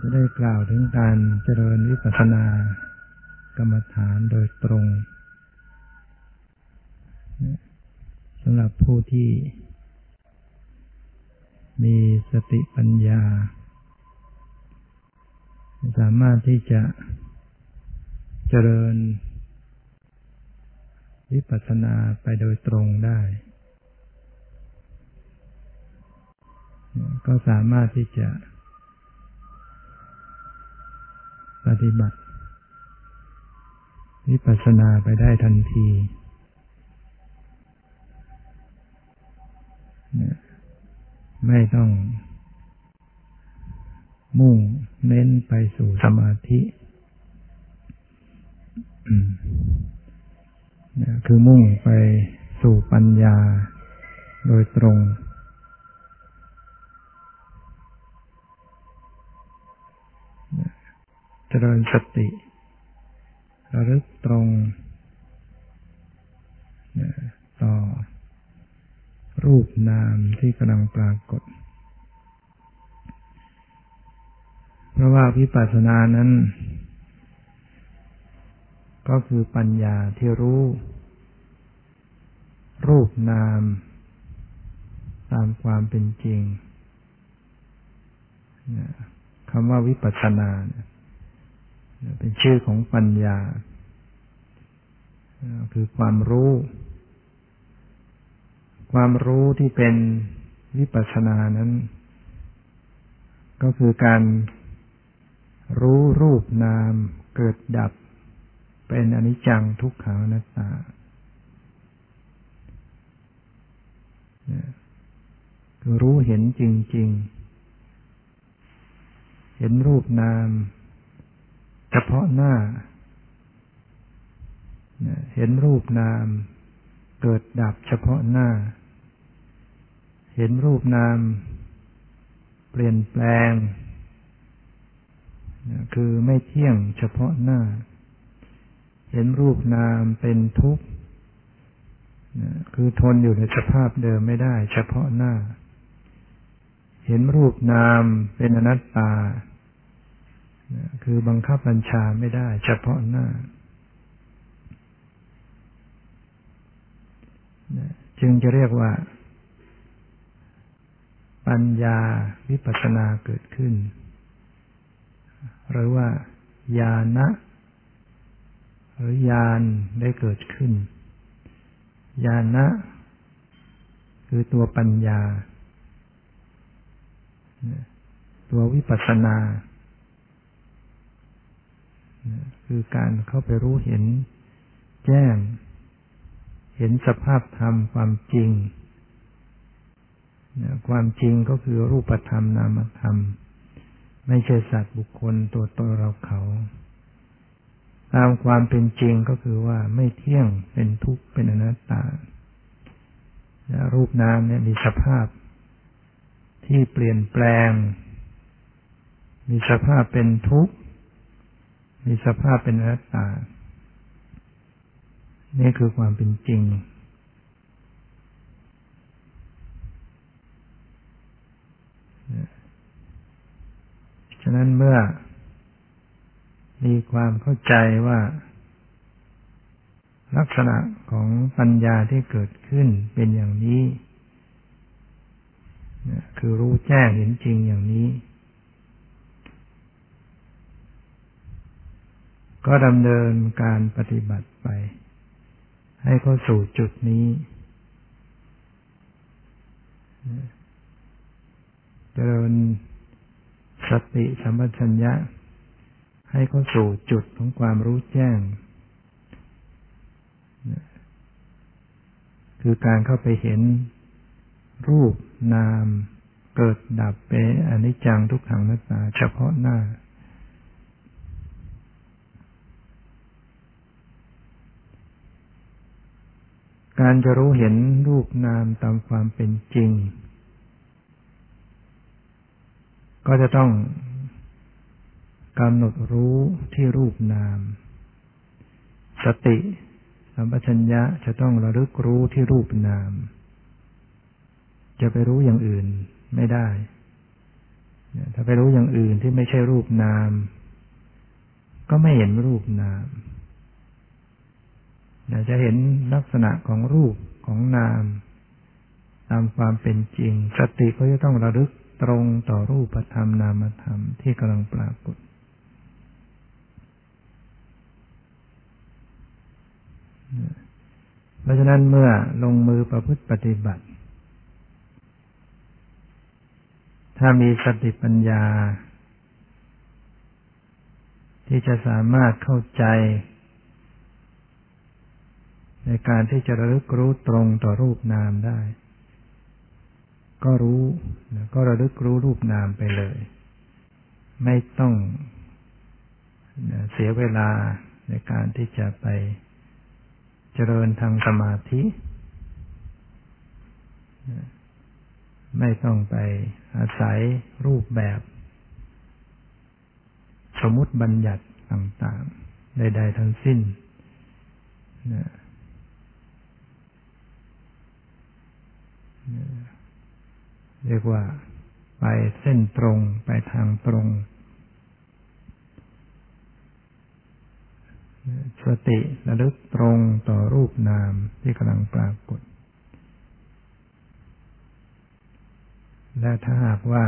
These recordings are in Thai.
จะได้กล่าวถึงการเจริญวิปัสสนากรรมฐานโดยตรงสำหรับผู้ที่ มีสติปัญญา สามารถที่จะเจริญวิปัสสนาไปโดยตรงได้ ก็สามารถที่จะ ปฏิบัติวิปัสสนาไปได้ทันที ไม่ต้อง มุ่งเน้นไปสู่สมาธิคือมุ่งไปสู่ปัญญาโดยตรง เจริญสติระลึกตรงต่อ รูปนามที่กำลังปรากฏ เพราะว่าวิปัสสนานั้น ก็คือปัญญาที่รู้ รูปนาม ตามความเป็นจริงคำว่าวิปัสสนาเเป็นชื่อของปัญญา คือความรู้ ความรู้ที่เป็นวิปัสสนานั้น ก็คือการรู้รูปนามเกิดดับ เป็นอนิจจังทุกขังนัตตา คือรู้เห็นจริง ๆ เห็นรูปนาม เฉพาะหน้า เห็นรูปนามเกิดดับเฉพาะหน้า เห็นรูปนาม เปลี่ยนแปลง คือไม่เที่ยงเฉพาะหน้า เห็นรูปนามเป็นทุกข์คือทนอยู่ในสภาพเดิมไม่ได้ เฉพาะหน้า เห็นรูปนามเป็นอนัตตา คือบังคับบัญชาไม่ได้ เฉพาะหน้า จึงจะเรียกว่า ปัญญาวิปัสสนาเกิดขึ้น หรือว่า ญาณะหรือญาณได้เกิดขึ้น ญาณะคือตัวปัญญา ตัววิปัสสนา คือการเข้าไปรู้เห็นแจ้ง เห็นสภาพธรรมความจริง ความจริงก็คือรูปธรรมนามธรรม ไม่ใช่สัตว์บุคคลตัวตนเราเขา ตามความเป็นจริงก็คือว่าไม่เที่ยงเป็นทุกข์เป็นอนัตตา รูปนามเนี่ยมีสภาพที่เปลี่ยนแปลง มีสภาพเป็นทุกข์ มีสภาพเป็นอนัตตา นี่คือความเป็นจริง ฉะนั้นเมื่อ มีความเข้าใจว่า ลักษณะของปัญญาที่เกิดขึ้นเป็นอย่างนี้ คือรู้แจ้งเห็นจริงอย่างนี้ ก็ดำเนินการปฏิบัติไป ให้เข้าสู่จุดนี้เจริญสติสัมปชัญญะ ให้เข้าสู่จุดของความรู้แจ้ง คือการเข้าไปเห็นรูปนามเกิดดับเป็นอนิจจังทุกขังนัตตาเฉพาะหน้า การจะรู้เห็นรูปนามตามความเป็นจริง ก็จะต้องกำหนดรู้ที่รูปนาม สติสัมปชัญญะจะต้องระลึกรู้ที่รูปนาม จะไปรู้อย่างอื่นไม่ได้ ถ้าไปรู้อย่างอื่นที่ไม่ใช่รูปนาม ก็ไม่เห็นรูปนาม จะเห็นลักษณะของรูปของนาม ตามความเป็นจริง สติก็จะต้องระลึกตรงต่อรูปธรรมนามธรรมที่กำลังปรากฏเพราะฉะนั้นเมื่อลงมือประพฤติปฏิบัติ ถ้ามีสติปัญญา ที่จะสามารถเข้าใจ ในการที่จะระลึกรู้ตรงต่อรูปนามได้ ก็รู้ก็ระลึกรู้รูปนามไปเลย ไม่ต้องเสียเวลาในการที่จะไปเจริญทางสมาธิไม่ต้องไปอาศัยรูปแบบ สมมติบัญญัติต่างๆ ใด ๆ ทั้งสิ้น เรียกว่าไปเส้นตรงไปทางตรง สติระลึกตรงต่อรูปนามที่กำลังปรากฏ และถ้าหากว่า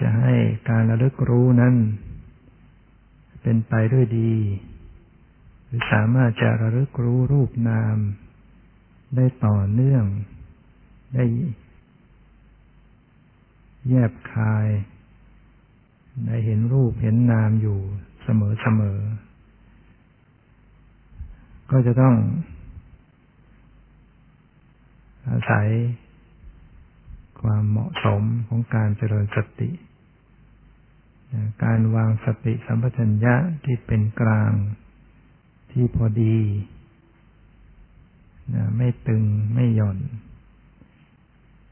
จะให้การระลึกรู้นั้น เป็นไปด้วยดี หรือสามารถจะระลึกรู้รูปนาม ได้ต่อเนื่อง ได้แยบคาย ได้เห็นรูปเห็นนามอยู่เสมอเสมอ ก็จะต้อง อาศัยความเหมาะสมของการเจริญสติ การวางสติสัมปชัญญะที่เป็นกลางที่พอดี ไม่ตึงไม่หย่อน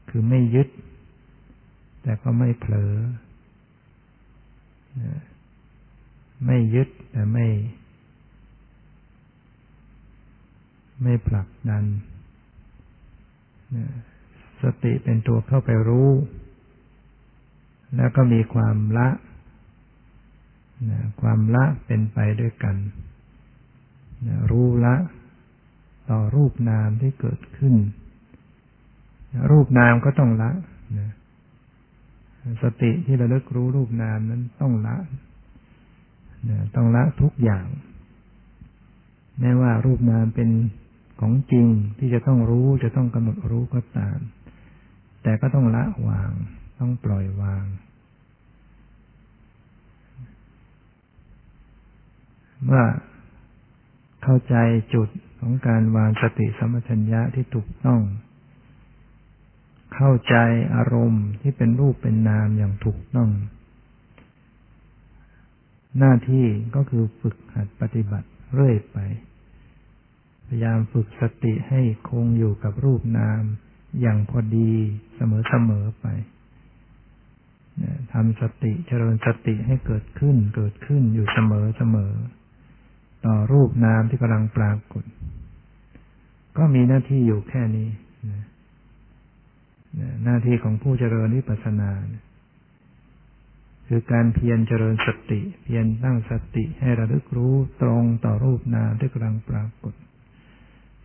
คือไม่ยึด แต่ก็ไม่เผลอ ไม่ยึดแต่ไม่ ไม่ผลักดัน สติเป็นตัวเข้าไปรู้ แล้วก็มีความละความละเป็นไปด้วยกัน รู้ละ ต่อรูปนามที่เกิดขึ้น รูปนามก็ต้องละสติที่ระลึกรู้รูปนามนั้นต้องละต้องละทุกอย่าง แม้ว่ารูปนามเป็นของจริงที่จะต้องรู้จะต้องกำหนดรู้ก็ตาม แต่ก็ต้องละวาง ต้องปล่อยวาง เมื่อเข้าใจจุด ของการวางสติสมัชัญญะที่ถูกต้อง เข้าใจอารมณ์ที่เป็นรูปเป็นนามอย่างถูกต้อง หน้าที่ก็คือฝึกหัดปฏิบัติเรื่อยไป พยายามฝึกสติให้คงอยู่กับรูปนามอย่างพอดีเสมอๆไปทำสติเจริญสติให้เกิดขึ้นเกิดขึ้นอยู่เสมอๆ ต่อรูปนามที่กำลังปรากฏ ก็มีหน้าที่อยู่แค่นี้หน้าที่ของผู้เจริญวิปัสสนานะคือการเพียรเจริญสติ เพียรตั้งสติให้ระลึกรู้ตรงต่อรูปนามที่กำลังปรากฏ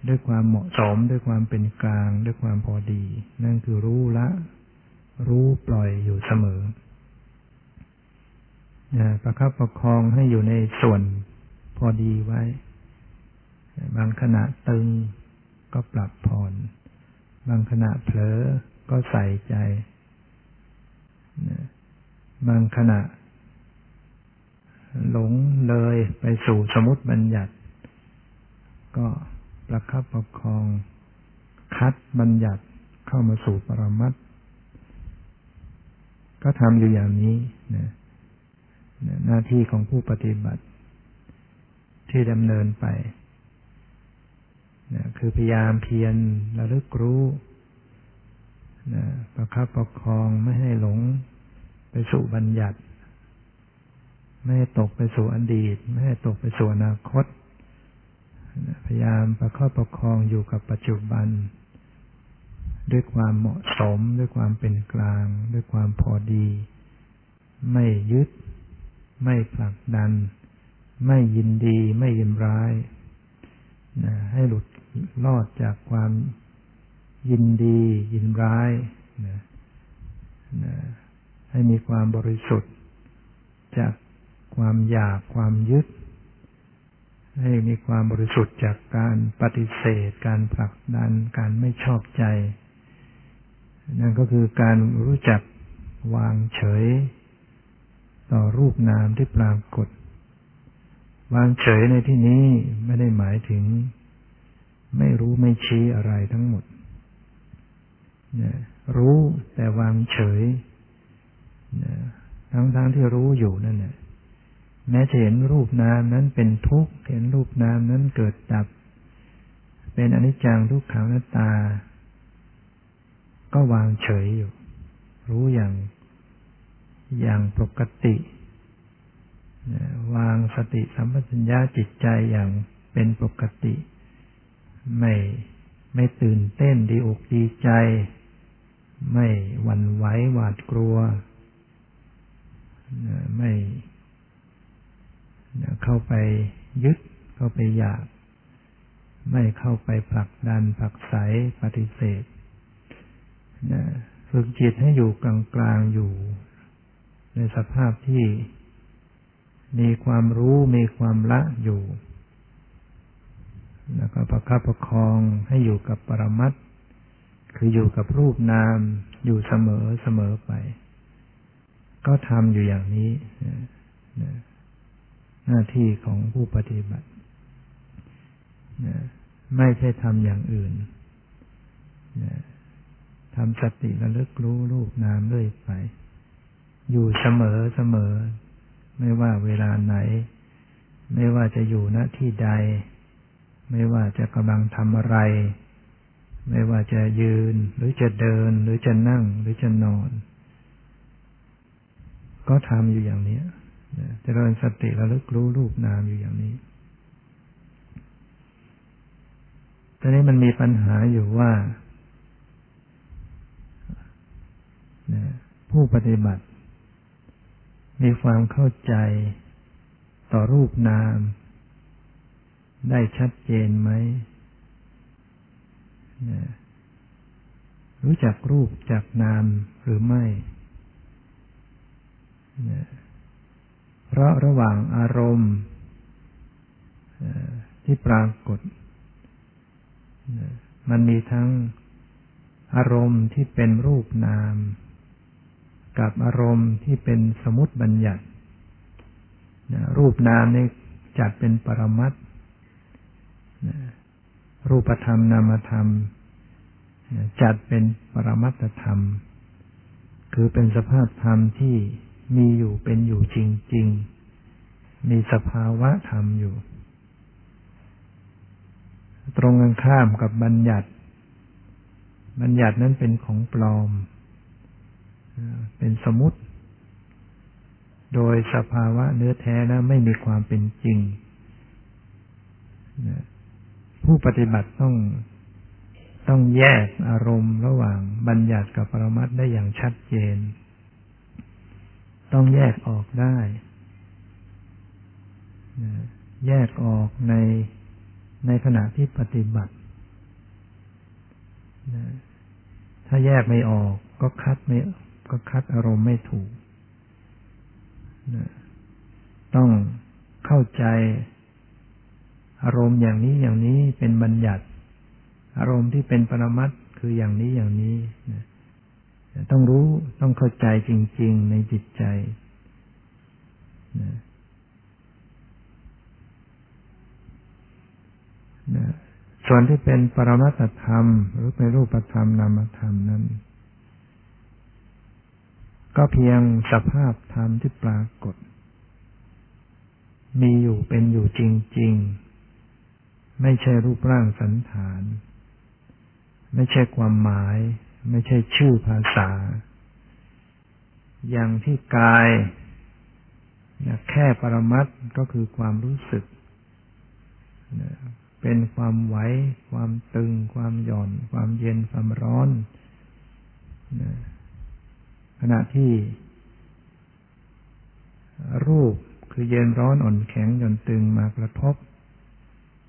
ด้วยความเหมาะสมด้วยความเป็นกลาง ด้วยความพอดี นั่นคือรู้ละ รู้ปล่อยอยู่เสมอประคับประคองให้อยู่ในส่วน พอดีไว้ บางขณะตึงก็ปรับผ่อน บางขณะเผลอก็ใส่ใจ บางขณะ หลงเลยไปสู่สมุติบัญญัติ ก็ประคับประคอง คัดบัญญัติเข้ามาสู่ปรมัตก็ทำอยู่อย่างนี้นะหน้าที่ของผู้ปฏิบัติ ที่ดำเนินไปนะคือพยายามเพียรระลึกรู้นะประคับประคองไม่ให้หลงไปสู่บัญญัติ ไม่ให้ตกไปสู่อดีต ไม่ให้ตกไปสู่อนาคตพยายามประคับประคองอยู่กับปัจจุบัน ด้วยความเหมาะสม ด้วยความเป็นกลาง ด้วยความพอดี ไม่ยึด ไม่ผลักดัน ไม่ยินดีไม่ยินร้ายนะให้หลุดรอดจากความยินดี ยินร้ายนะนะให้มีความบริสุทธิ์ จากความอยากความยึด ให้มีความบริสุทธิ์จากการปฏิเสธ การผลักดัน การไม่ชอบใจ นั่นก็คือการรู้จักวางเฉย ต่อรูปนามที่ปรากฏ วางเฉยในที่นี้ไม่ได้หมายถึง ไม่รู้ไม่ชี้อะไรทั้งหมดรู้แต่วางเฉยทั้งทั้งที่รู้อยู่นั่นแหละแม้จะเห็นรูปนามนั้นเป็นทุกข์เห็นรูปนามนั้นเกิดดับ เป็นอนิจจังทุกขังนัตตา ก็วางเฉยอยู่ รู้อย่าง อย่างปกติ วางสติสัมปชัญญะจิตใจอย่างเป็นปกติ ไม่ไม่ตื่นเต้นดีอกดีใจ ไม่หวั่นไหวหวาดกลัว ไม่เข้าไปยึด เข้าไปอยาก ไม่เข้าไปผลักดันผลักไสปฏิเสธฝึกจิตให้อยู่กลางๆอยู่ในสภาพที่ มีความรู้มีความละอยู่ แล้วก็ประคับประคองให้อยู่กับปรมัตคืออยู่กับรูปนามอยู่เสมอเสมอไป ก็ทำอยู่อย่างนี้ หน้าที่ของผู้ปฏิบัติ ไม่ใช่ทำอย่างอื่นทำสติระลึกรู้รูปนามเรื่อยไป อยู่เสมอเสมอ ไม่ว่าเวลาไหน ไม่ว่าจะอยู่ณที่ใด ไม่ว่าจะกำลังทำอะไร ไม่ว่าจะยืนหรือจะเดิน หรือจะนั่งหรือจะนอน ก็ทำอยู่อย่างนี้เจริญสติระลึกรู้รูปนามอยู่อย่างนี้ตอนนี้มันมีปัญหาอยู่ว่าผู้ปฏิบัติ มีความเข้าใจต่อรูปนาม ได้ชัดเจนไหม รู้จักรูปจากนามหรือไม่ เพราะระหว่างอารมณ์ที่ปรากฏ มันมีทั้งอารมณ์ที่เป็นรูปนาม กับอารมณ์ที่เป็นสมุติบัญญัติรูปนามนี่จัดเป็นปรมัตรูปธรรมนามธรรมจัดเป็นปรมัตธรรม คือเป็นสภาพธรรมที่มีอยู่เป็นอยู่จริง ๆ มีสภาวะธรรมอยู่ ตรงกันข้ามกับบัญญัติ บัญญัตินั้นเป็นของปลอม เป็นสมุติ โดยสภาวะเนื้อแท้แล้วไม่มีความเป็นจริง ผู้ปฏิบัติต้องต้องแยกอารมณ์ระหว่างบัญญัติกับปรมัตได้อย่างชัดเจน ต้องแยกออกได้ แยกออกในในขณะที่ปฏิบัติ ถ้าแยกไม่ออกก็คัดไม่ ก็คัดอารมณ์ไม่ถูก ต้องเข้าใจอารมณ์อย่างนี้อย่างนี้เป็นบัญญัติ อารมณ์ที่เป็นปรมัตคืออย่างนี้อย่างนี้ต้องรู้ต้องเข้าใจจริง ๆ ในจิตใจนะนะส่วนที่เป็นปรมัตธรรม หรือเป็นรูปธรรมนามธรรมนั้น ก็เพียงสภาพธรรมที่ปรากฏ มีอยู่เป็นอยู่จริง ๆ ไม่ใช่รูปร่างสันฐาน ไม่ใช่ความหมาย ไม่ใช่ชื่อภาษา อย่างที่กายแค่ปรมัตก็คือความรู้สึกเเป็นความไหว ความตึง ความหย่อน ความเย็น ความร้อน ขณะที่ รูปคือเย็นร้อนอ่อนแข็งหย่อนตึงมากระทบ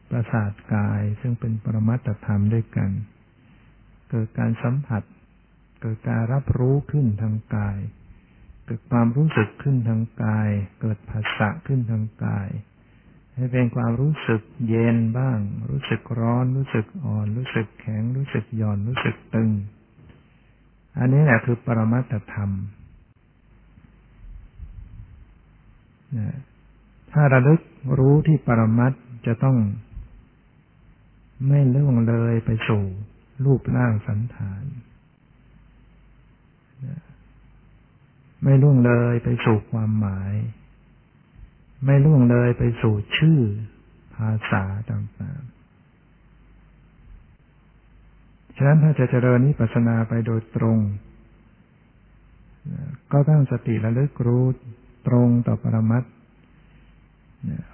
ประสาทกายซึ่งเป็นปรมัตธรรมด้วยกัน เกิดการสัมผัส เกิดการรับรู้ขึ้นทางกาย เกิดความรู้สึกขึ้นทางกาย เกิดภาษะขึ้นทางกาย ให้เป็นความรู้สึกเย็นบ้าง รู้สึกร้อน รู้สึกอ่อน รู้สึกแข็ง รู้สึกหย่อน รู้สึกตึง อันนี้แหละคือปรมัตธรรม ถ้าระลึกรู้ที่ปรมัตจะต้องไม่เลื่องเลยไปสู่รูปร่างสันฐาน ไม่ล่วงเลยไปสู่ความหมาย ไม่ล่วงเลยไปสู่ชื่อภาษาต่างๆ ฉะนั้นถ้าจะเจริญนิพพานาไปโดยตรง ก็ต้องสติระลึกรู้ตรงต่อปรมัต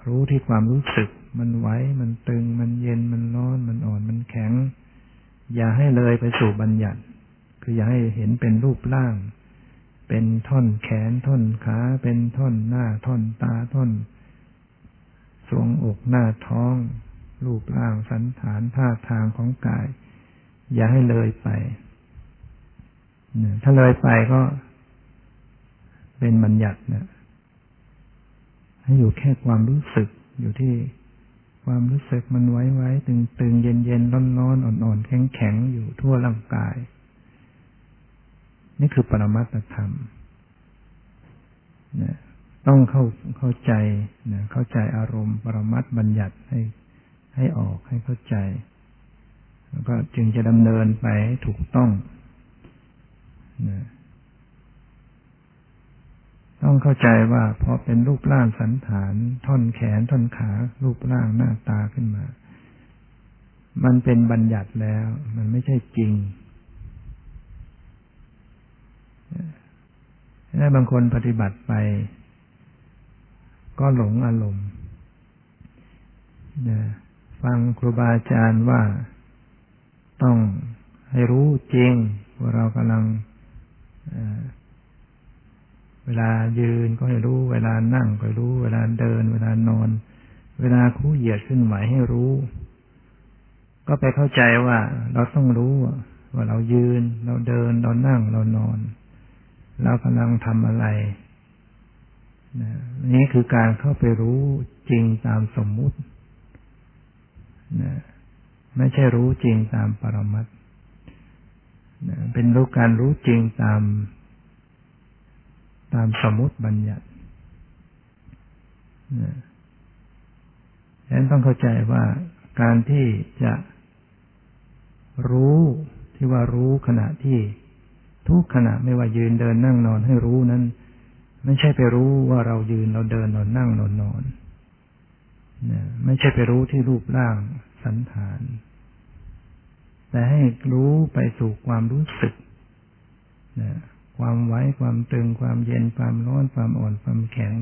รู้ที่ความรู้สึก มันไหวมันตึง มันเย็นมันร้อน มันอ่อนมันแข็ง อย่าให้เลยไปสู่บัญญัติ คืออย่าให้เห็นเป็นรูปร่าง เป็นท่อนแขนท่อนขา เป็นท่อนหน้าท่อนตาท่อนสวงอกหน้าท้อง รูปร่างสันฐานท่าทางของกาย อย่าให้เลยไป ถ้าเลยไปก็เป็นบัญญัตินะให้อยู่แค่ความรู้สึกอยู่ที่ความรู้สึกมันไว้ไว้ตึงตึงเย็นเย็นร้อนร้อนอ่อนอ่อนแข็งแข็งอยู่ทั่วร่างกาย นี่คือปรมัตธรรมนะต้องเข้าเข้าใจนะเข้าใจอารมณ์ ปรมัตบัญญัติให้ให้ออกให้เข้าใจ แล้วก็จึงจะดำเนินไปให้ถูกต้องนะต้องเข้าใจว่าพอเป็นรูปร่างสันฐาน ท่อนแขนท่อนขา รูปร่างหน้าตาขึ้นมา มันเป็นบัญญัติแล้ว มันไม่ใช่จริงถ้าบางคนปฏิบัติไป ก็หลงอารมณ์ฟังครูบาอาจารย์ว่า ต้องให้รู้จริง ว่าเรากำลังเวลายืนก็ให้รู้ เวลานั่งก็รู้ เวลาเดิน เวลานอน เวลาคู่เหยียดขึ้นไหวให้รู้ ก็ไปเข้าใจว่า เราต้องรู้ว่าเรายืน เราเดิน เรานั่ง เรานอน เรากำลังทำอะไรนะนี่คือการเข้าไปรู้จริงตามสมมุตินะ ไม่ใช่รู้จริงตามปรมัตนะเป็นรู้การรู้จริงตาม ตามสมมุติบัญญัตินะฉะนั้นต้องเข้าใจว่าการที่จะรู้ที่ว่ารู้ขณะที่ทุกขณะไม่ว่ายืนเดินนั่งนอนให้รู้นั้น ไม่ใช่ไปรู้ว่าเรายืนเราเดินเรานั่งเรานอน ไม่ใช่ไปรู้ที่รูปร่าง สันฐาน แต่ให้รู้ไปสู่ความรู้สึกนะความไว้ความตึงความเย็นความร้อนความอ่อนความแข็ง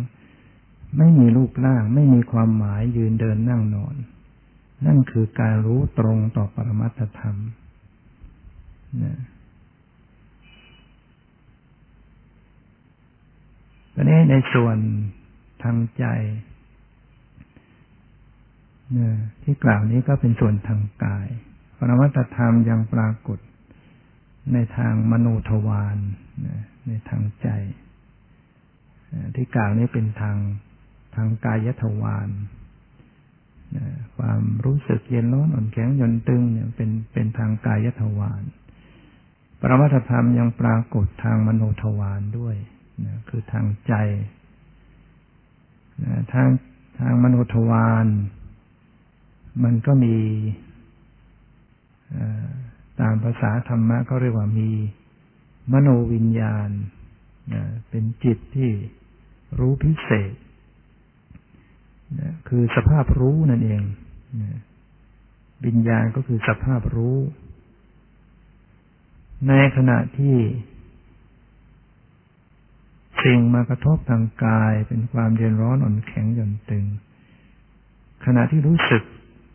ไม่มีรูปร่าง ไม่มีความหมายยืนเดินนั่งนอน นั่นคือการรู้ตรงต่อปรมัตธรรมนะอนนี้ในส่วนทางใจ ที่กล่าวนี้ก็เป็นส่วนทางกายปรมัตธรรมยังปรากฏ ในทางมโนทวารในทางใจ ที่กล่าวนี้เป็นทางทางกายทวารความรู้สึกเย็นร้อนอ่อนแข็งยนตึงเนี่ยเป็นเป็นทางกายทวารปรมัตธรรมยังปรากฏทางมโนทวารด้วยนะคือทางใจนะทางทางมโนทวาร มันก็มีตามภาษาธรรมะก็เรียกว่ามี มโนวิญญาณเป็นจิตที่รู้พิเศษคือสภาพรู้นั่นเองวิญญาณก็คือสภาพรู้ ในขณะที่ สิ่งมากระทบทางกายเป็นความเย็นร้อนอ่อนแข็งหย่อนตึง ขณะที่รู้สึก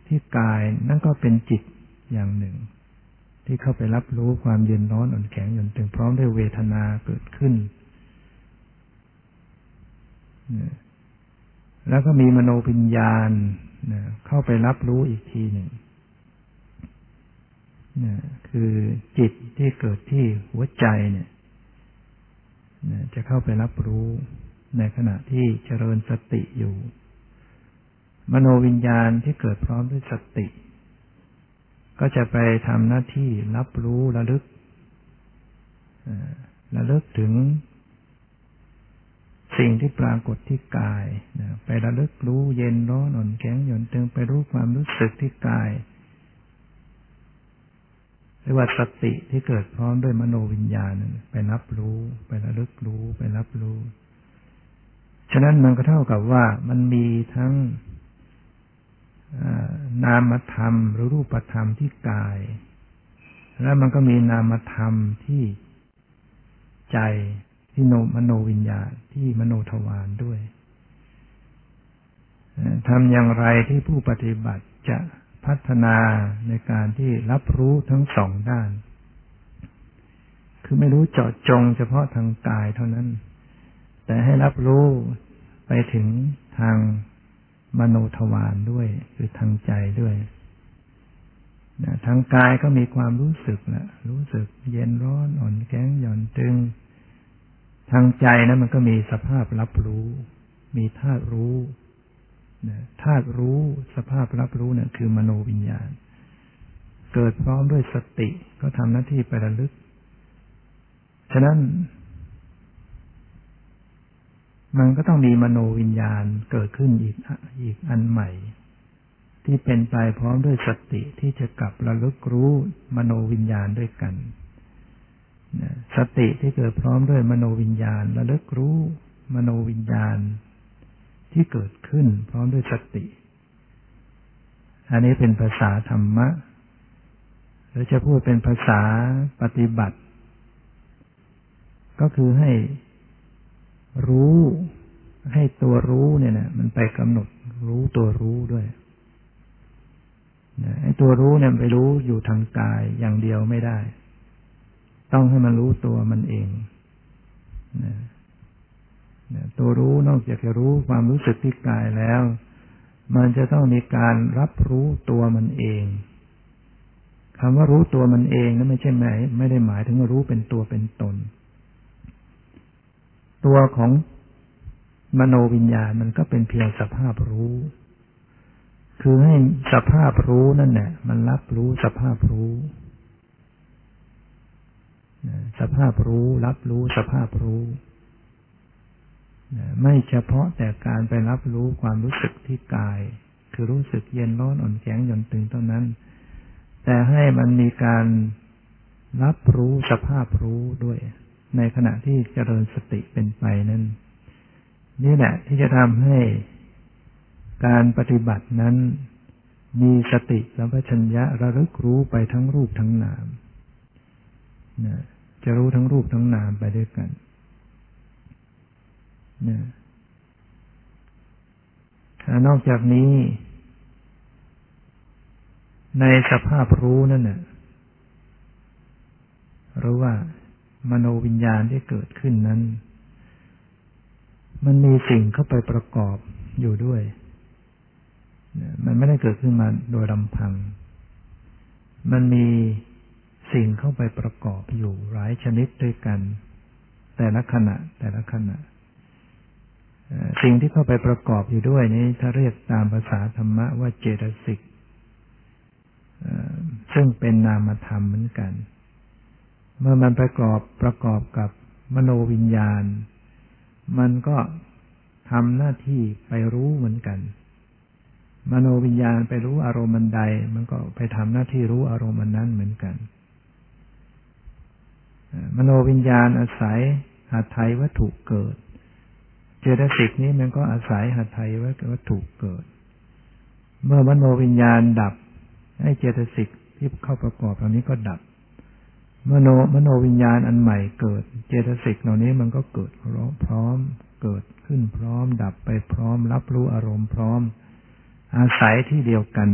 ที่กายนั่นก็เป็นจิตอย่างหนึ่ง ที่เข้าไปรับรู้ความเย็นร้อนอ่อนแข็งหย่อนตึงพร้อมด้วยเวทนาเกิดขึ้น แล้วก็มีมโนปิญญาณเข้าไปรับรู้อีกทีหนึ่งคือจิตที่เกิดที่หัวใจเนี่ยจะเข้าไปรับรู้ในขณะที่เจริญสติอยู่ มโนวิญญาณที่เกิดพร้อมด้วยสติ ก็จะไปทำหน้าที่รับรู้ระลึกระลึกถึง สิ่งที่ปรากฏที่กายไประลึกรู้เย็นร้อนอ่อนแข็งหย่อนตึงไปรู้ความรู้สึกที่กายเรียกว่าสติที่เกิดพร้อมด้วยมโนวิญญาณไปรับรู้ ไประลึกรู้ ไปรับรู้ ฉะนั้นมันก็เท่ากับว่ามันมีทั้ง นามธรรมหรือรูปธรรมที่กาย แล้วมันก็มีนามธรรมที่ใจที่โนมโนวิญญาณที่มโนทวารด้วยทำอย่างไรที่ผู้ปฏิบัติจะพัฒนาในการที่รับรู้ทั้งสองด้าน คือไม่รู้เจาะจงเฉพาะทางกายเท่านั้น แต่ให้รับรู้ไปถึงทาง มโนทวารด้วยคือทางใจด้วยทางกายก็มีความรู้สึกนะรู้สึกเย็นร้อนอ่อนแข็งหย่อนตึง ทางใจนะมันก็มีสภาพรับรู้ มีธาตุรู้ธาตุรู้สภาพรับรู้เนี่ยคือมโนวิญญาณ เกิดพร้อมด้วยสติก็ทำหน้าที่ไประลึก ฉะนั้น มันก็ต้องมีมโนวิญญาณเกิดขึ้นอีกอีกอันใหม่ ที่เป็นไปพร้อมด้วยสติที่จะกลับระลึกรู้มโนวิญญาณด้วยกันสติที่เกิดพร้อมด้วยมโนวิญญาณระลึกรู้มโนวิญญาณ ที่เกิดขึ้นพร้อมด้วยสติ อันนี้เป็นภาษาธรรมะหรือจะพูดเป็นภาษาปฏิบัติ ก็คือให้ รู้ให้ตัวรู้เนี่ยนะมันไปกำหนดรู้ตัวรู้ด้วยไอ้ตัวรู้เนี่ยไปรู้อยู่ทางกายอย่างเดียวไม่ได้ ต้องให้มันรู้ตัวมันเองนะตัวรู้นอกจากจะรู้ความรู้สึกที่กายแล้ว มันจะต้องมีการรับรู้ตัวมันเองคำว่ารู้ตัวมันเองนั้นไม่ใช่หมายไม่ได้หมายถึงรู้เป็นตัวเป็นตน ตัวของมโนวิญญาณมันก็เป็นเพียงสภาพรู้ คือให้สภาพรู้นั่นแหละมันรับรู้สภาพรู้ สภาพรู้รับรู้สภาพรู้ ไม่เฉพาะแต่การไปรับรู้ความรู้สึกที่กาย คือรู้สึกเย็นร้อนอ่อนแข็งหย่อนตึงเท่านั้น แต่ให้มันมีการรับรู้สภาพรู้ด้วย ในขณะที่เจริญสติเป็นไปนั้น นี่แหละที่จะทำให้การปฏิบัตินั้น มีสติสัมปชัญญะระลึกรู้ไปทั้งรูปทั้งนามจะรู้ทั้งรูปทั้งนามไปด้วยกันนอกจากนี้ ในสภาพรู้นั่นน่ะรู้ว่า มโนวิญญาณที่เกิดขึ้นนั้น มันมีสิ่งเข้าไปประกอบอยู่ด้วย มันไม่ได้เกิดขึ้นมาโดยลำพัง มันมีสิ่งเข้าไปประกอบอยู่หลายชนิดด้วยกัน แต่ละขณะ แต่ละขณะ สิ่งที่เข้าไปประกอบอยู่ด้วยนี้ถ้าเรียกตามภาษาธรรมะว่าเจตสิกซึ่งเป็นนามธรรมเหมือนกัน เมื่อมันประกอบประกอบกับมโนวิญญาณ มันก็ทำหน้าที่ไปรู้เหมือนกัน มโนวิญญาณไปรู้อารมณ์มันใด มันก็ไปทำหน้าที่รู้อารมณ์มันนั้นเหมือนกัน มโนวิญญาณอาศัยหาไทยวัตถุเกิด เจตสิกนี้มันก็อาศัยหัตถยวัตถุเกิด เมื่อมโนวิญญาณดับให้เจตสิกที่เข้าประกอบเหล่านี้ก็ดับ มโนมโนวิญญาณอันใหม่เกิด เจตสิกเหล่านี้มันก็เกิดพร้อมเกิดขึ้นพร้อม ดับไปพร้อม รับรู้อารมณ์พร้อม อาศัยที่เดียวกัน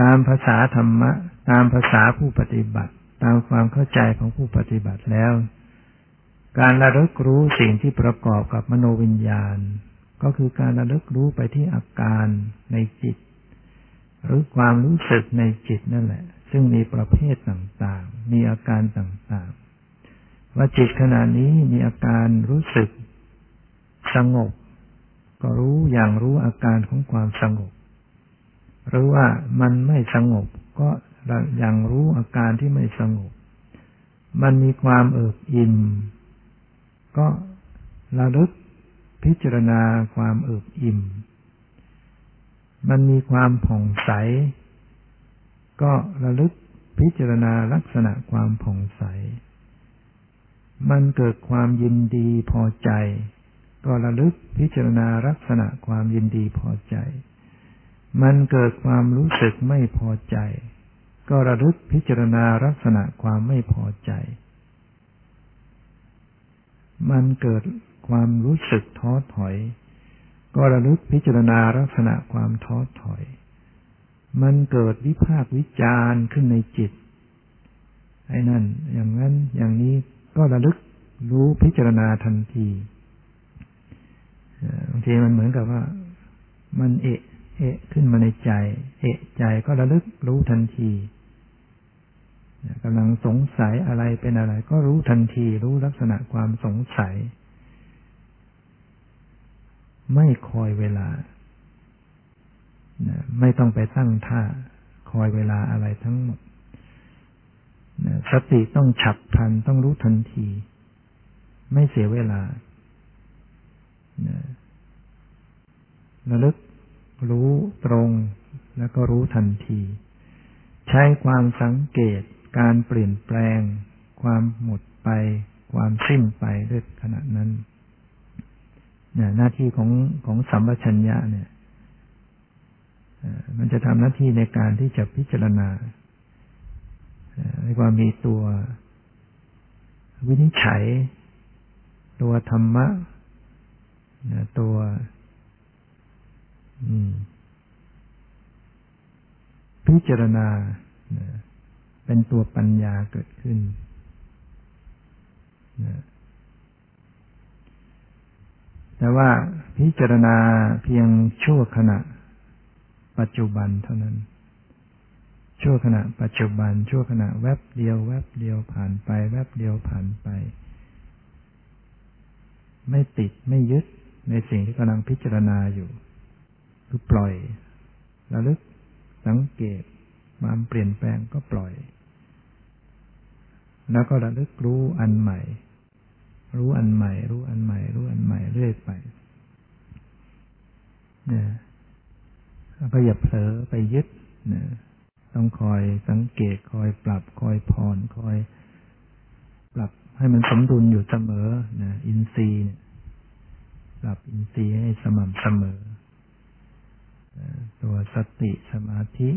ตามภาษาธรรมะ ตามภาษาผู้ปฏิบัติ ตามความเข้าใจของผู้ปฏิบัติแล้ว การระลึกรู้สิ่งที่ประกอบกับมโนวิญญาณ ก็คือการระลึกรู้ไปที่อาการในจิต หรือความรู้สึกในจิตนั่นแหละ ซึ่งมีประเภทต่างๆ มีอาการต่างๆ ว่าจิตขณะนี้มีอาการรู้สึกสงบ ก็รู้อย่างรู้อาการของความสงบ หรือว่ามันไม่สงบ ก็อยังรู้อาการที่ไม่สงบ มันมีความเอิบอิ่ม ก็ระลึกพิจารณาความเอิบอิ่ม มันมีความผ่องใส ก็ระลึกพิจารณาลักษณะความผ่องใส มันเกิดความยินดีพอใจ ก็ระลึกพิจารณาลักษณะความยินดีพอใจ มันเกิดความรู้สึกไม่พอใจ ก็ระลึกพิจารณาลักษณะความไม่พอใจ มันเกิดความรู้สึกท้อถอย ก็ระลึกพิจารณาลักษณะความท้อถอย มันเกิดวิพากวิจารณ์ขึ้นในจิต ไอ้นั่น อย่างนั้น อย่างนี้ก็ระลึกรู้พิจารณาทันทีบางทีมันเหมือนกับว่า มันเอะ เอะขึ้นมาในใจ เอะใจก็ระลึกรู้ทันทีกำลังสงสัยอะไรเป็นอะไร ก็รู้ทันที รู้ลักษณะความสงสัย ไม่คอยเวลา ไม่ต้องไปตั้งท่าคอยเวลาอะไรทั้งหมดสติต้องฉับพลันต้องรู้ทันที ไม่เสียเวลาระลึกรู้ตรงแล้วก็รู้ทันที ใช้ความสังเกตการเปลี่ยนแปลง ความหมดไป ความสิ้นไปด้วยขณะนั้นหน้าที่ของของสัมปชัญญะเนี่ย มันจะทำหน้าที่ในการที่จะพิจารณาเรียกว่ามีตัววินิจฉัย ตัวธรรมะตัวพิจารณาเป็นตัวปัญญาเกิดขึ้นแต่ว่าพิจารณาเพียงชั่วขณะ ปัจจุบันเท่านั้น ชั่วขณะ ปัจจุบัน ชั่วขณะแวบเดียว แวบเดียวผ่านไป แวบเดียวผ่านไป ไม่ติดไม่ยึดในสิ่งที่กำลังพิจารณาอยู่คือปล่อยระลึกสังเกตความเปลี่ยนแปลงก็ปล่อย แล้วก็ระลึกรู้อันใหม่ รู้อันใหม่ รู้อันใหม่ รู้อันใหม่เรื่อยไปเนี่ย ก็อย่าเผลอไปยึดนี่ยต้องคอยสังเกตคอยปรับ คอยผ่อนคอย ปรับให้มันสมดุลอยู่เสมอนะอินทรีย์ปรับอินทรีย์ให้สม่ำเสมอ ตัวสติสมาธิ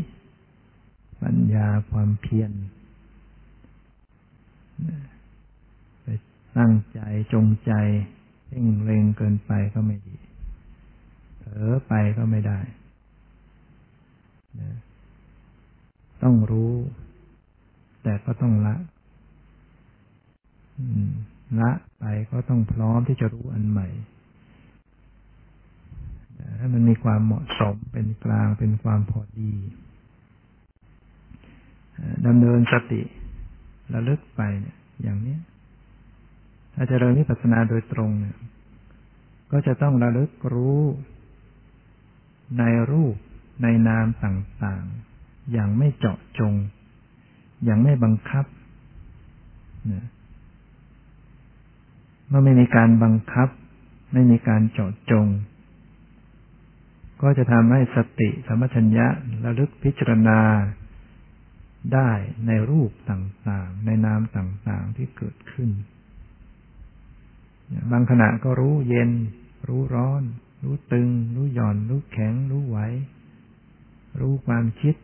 ปัญญาความเพียรไปตั้งใจจงใจเพ่งเล็งเกินไปก็ไม่ดีเผลอไปก็ไม่ได้ ต้องรู้ แต่ก็ต้องละละไปก็ต้องพร้อมที่จะรู้อันใหม่ให้มันมีความเหมาะสมเป็นกลางเป็นความพอดีดำเนินสติระลึกไปเนี่ย อย่างนี้ถ้าจะเริญวิปัสสนาโดยตรงเนี่ย ก็จะต้องระลึกรู้ในรูป ในนามต่างๆ อย่างไม่เจาะจง อย่างไม่บังคับเมื่อไม่มีการบังคับ ไม่มีการเจาะจง ก็จะทำให้สติสัมปชัญญะระลึกพิจารณาได้ในรูปต่างๆ ในนามต่างๆที่เกิดขึ้น บางขณะก็รู้เย็น รู้ร้อน รู้ตึง รู้หย่อน รู้แข็ง รู้ไหว รู้ความคิด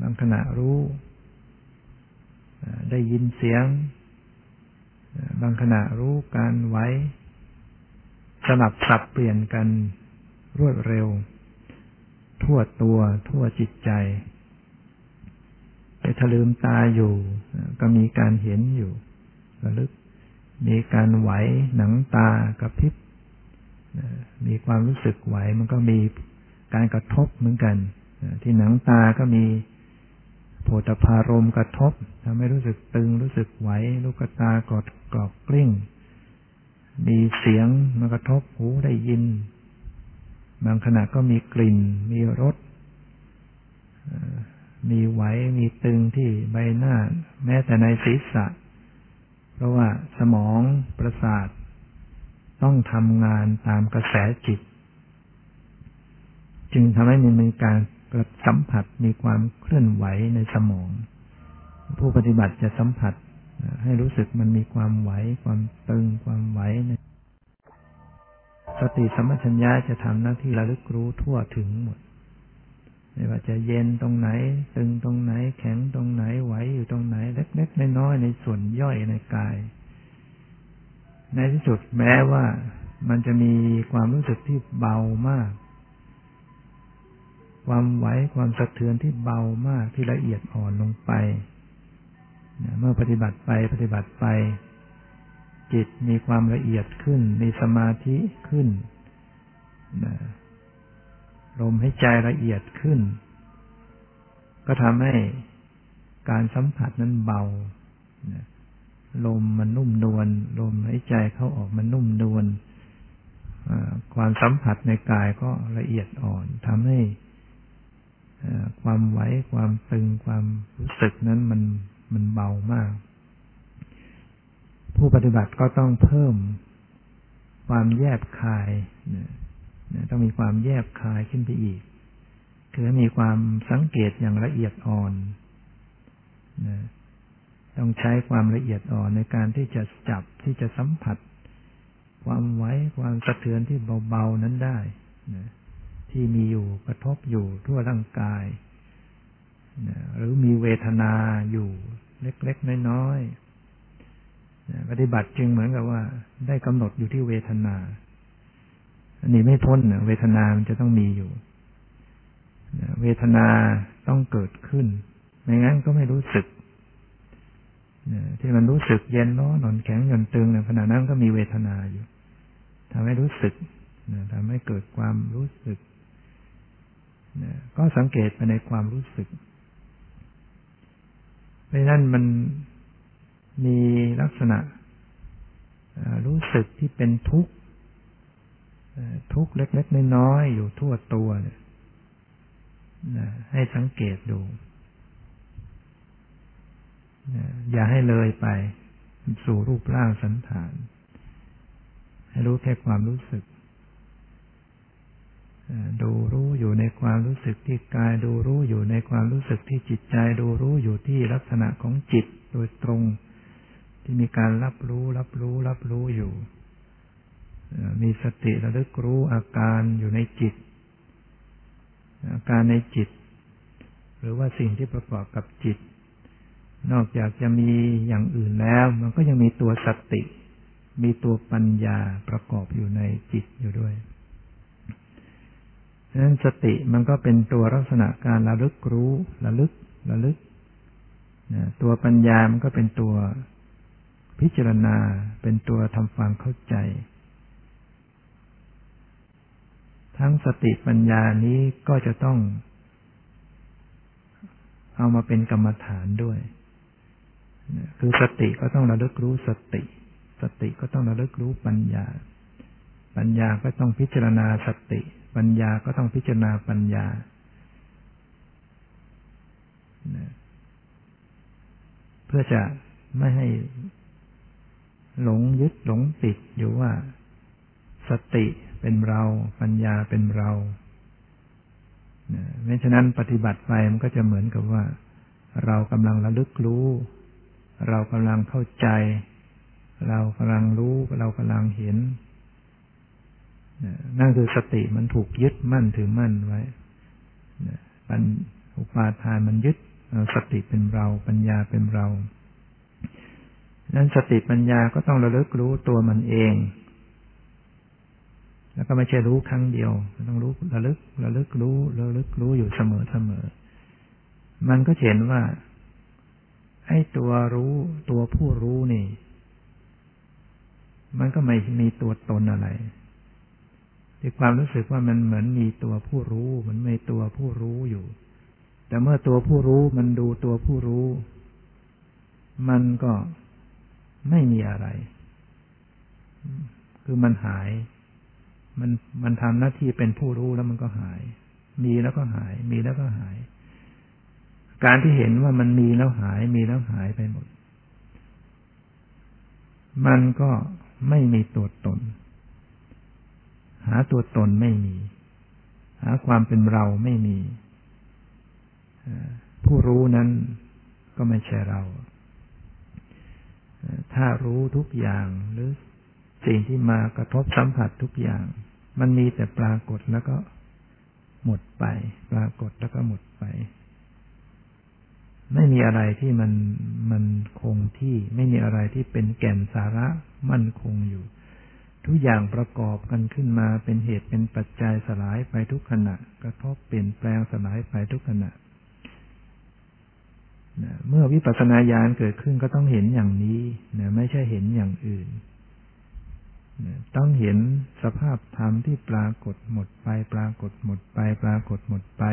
บางขณะรู้ ได้ยินเสียง บางขณะรู้การไหวสลับสับเปลี่ยนกันรวดเร็ว ทั่วตัวทั่วจิตใจแต่ถ้าลืมตาอยู่ ก็มีการเห็นอยู่ระลึก มีการไหวหนังตากระพริบมีความรู้สึกไหวมันก็มี การกระทบเหมือนกันที่หนังตาก็มีโผฏพารมกระทบทำให้รู้สึกตึงรู้สึกไหวลูกตากรดกรอกกลิ้ง มีเสียงมากระทบหูได้ยิน บางขณะก็มีกลิ่น มีรสมีไหวมีตึงที่ใบหน้า แม้แต่ในศีรษะ เพราะว่าสมองประสาท ต้องทำงานตามกระแสจิต จึงทำให้มันมีการกระสัมผัสมีความเคลื่อนไหวในสมอง ผู้ปฏิบัติจะสัมผัส ให้รู้สึกมันมีความไหว ความตึง ความไหวในสติสมัชัญญาจะทำหน้าที่ระลึกรู้ทั่วถึงหมด ไม่ว่าจะเย็นตรงไหน ตึงตรงไหน แข็งตรงไหน ไหวอยู่ตรงไหน เล็กๆน้อยๆในส่วนย่อยในกาย ในที่สุดแม้ว่ามันจะมีความรู้สึกที่เบามาก ความไหวความสะเทือนที่เบามากที่ละเอียดอ่อนลงไปเมื่อปฏิบัติไปปฏิบัติไป จิตมีความละเอียดขึ้น มีสมาธิขึ้นลมให้ใจละเอียดขึ้น ก็ทำให้การสัมผัสนั้นเบาลมมันนุ่มนวลลมหายใจเข้าออกมันนุ่มนวลความสัมผัสในกายก็ละเอียดอ่อนทำให้ ความไหวความตึงความรู้สึกนั้นมันมันเบามาก ผู้ปฏิบัติก็ต้องเพิ่มความแยบคายต้องมีความแยบคายขึ้นไปอีก คือมีความสังเกตอย่างละเอียดอ่อนนะต้องใช้ความละเอียดอ่อนในการที่จะจับที่จะสัมผัส ความไหวความสะเทือนที่เบาๆนั้นได้นะ ที่มีอยู่กระทบอยู่ทั่วร่างกายนะหรือมีเวทนาอยู่เล็กๆน้อยๆนะปฏิบัติจึงเหมือนกับว่า ได้กำหนดอยู่ที่เวทนาอันนี้ไม่พ้นเวทนามันจะต้องมีอยู่เวทนาต้องเกิดขึ้น ไม่งั้นก็ไม่รู้สึกที่มันรู้สึกเย็นร้อนหนอนแข็งหย่อนตึงขณะนั้นก็มีเวทนาอยู่ทำให้รู้สึกทำให้เกิดความรู้สึก ก็สังเกตไปในความรู้สึก เพราะนั้นมันมีลักษณะรู้สึกที่เป็นทุกข์ทุกข์เล็ก ๆ น้อยๆอยู่ทั่วตัวเนี่ยให้สังเกตดู อย่าให้เลยไป สู่รูปร่างสันฐาน ให้รู้แค่ความรู้สึก ดูรู้อยู่ในความรู้สึกที่กาย ดูรู้อยู่ในความรู้สึกที่จิตใจ ดูรู้อยู่ที่ลักษณะของจิตโดยตรง ที่มีการรับรู้ รับรู้ รับรู้อยู่ มีสติระลึกรู้อาการอยู่ในจิต อาการในจิต หรือว่าสิ่งที่ประกอบกับจิต นอกจากจะมีอย่างอื่นแล้ว มันก็ยังมีตัวสติ มีตัวปัญญาประกอบอยู่ในจิตอยู่ด้วย ดังนั้นสติมันก็เป็นตัวลักษณะการระลึกรู้ ระลึก ระลึกตัวปัญญามันก็เป็นตัวพิจารณา เป็นตัวทำความเข้าใจ ทั้งสติปัญญานี้ก็จะต้อง เอามาเป็นกรรมฐานด้วย คือสติก็ต้องระลึกรู้สติ สติก็ต้องระลึกรู้ปัญญา ปัญญาก็ต้องพิจารณาสติ ปัญญาก็ต้องพิจารณาปัญญา เพื่อจะไม่ให้หลงยึดหลงติดอยู่ว่า สติเป็นเรา ปัญญาเป็นเราไม่ฉะนั้นปฏิบัติไปมันก็จะเหมือนกับว่า เรากำลังระลึกรู้ เรากำลังเข้าใจ เรากำลังรู้ เรากำลังเห็น นั่นคือสติมันถูกยึดมั่นถือมั่นไว้ปัญอุปาทานมันยึดสติเป็นเราปัญญาเป็นเรานั้นสติปัญญาก็ต้องระลึกรู้ตัวมันเอง แล้วก็ไม่ใช่รู้ครั้งเดียว ต้องรู้ระลึกระลึกรู้ระลึกรู้อยู่เสมอเสมอ มันก็เห็นว่าไอ้ตัวรู้ตัวผู้รู้นี่ มันก็ไม่มีตัวตนอะไร ที่ความรู้สึกว่ามันเหมือนมีตัวผู้รู้ มันไม่ตัวผู้รู้อยู่ แต่เมื่อตัวผู้รู้มันดูตัวผู้รู้ มันก็ไม่มีอะไร คือมันหาย มันมันทำหน้าที่เป็นผู้รู้แล้วมันก็หาย มีแล้วก็หาย มีแล้วก็หาย การที่เห็นว่ามันมีแล้วหาย มีแล้วหายไปหมด มันก็ไม่มีตัวตน หาตัวตนไม่มี หาความเป็นเราไม่มี ผู้รู้นั้นก็ไม่ใช่เรา ถ้ารู้ทุกอย่างหรือสิ่งที่มากระทบสัมผัสทุกอย่าง มันมีแต่ปรากฏแล้วก็หมดไป ปรากฏแล้วก็หมดไป ไม่มีอะไรที่มันมันคงที่ ไม่มีอะไรที่เป็นแก่นสาระมั่นคงอยู่ ทุกอย่างประกอบกันขึ้นมาเป็นเหตุเป็นปัจจัยสลายไปทุกขณะ กระทบเปลี่ยนแปลงสลายไปทุกขณะนะเมื่อวิปัสสนาญาณเกิดขึ้นก็ต้องเห็นอย่างนี้นะไม่ใช่เห็นอย่างอื่นนะต้องเห็นสภาพธรรมที่ปรากฏหมดไป ปรากฏหมดไป ปรากฏหมดไป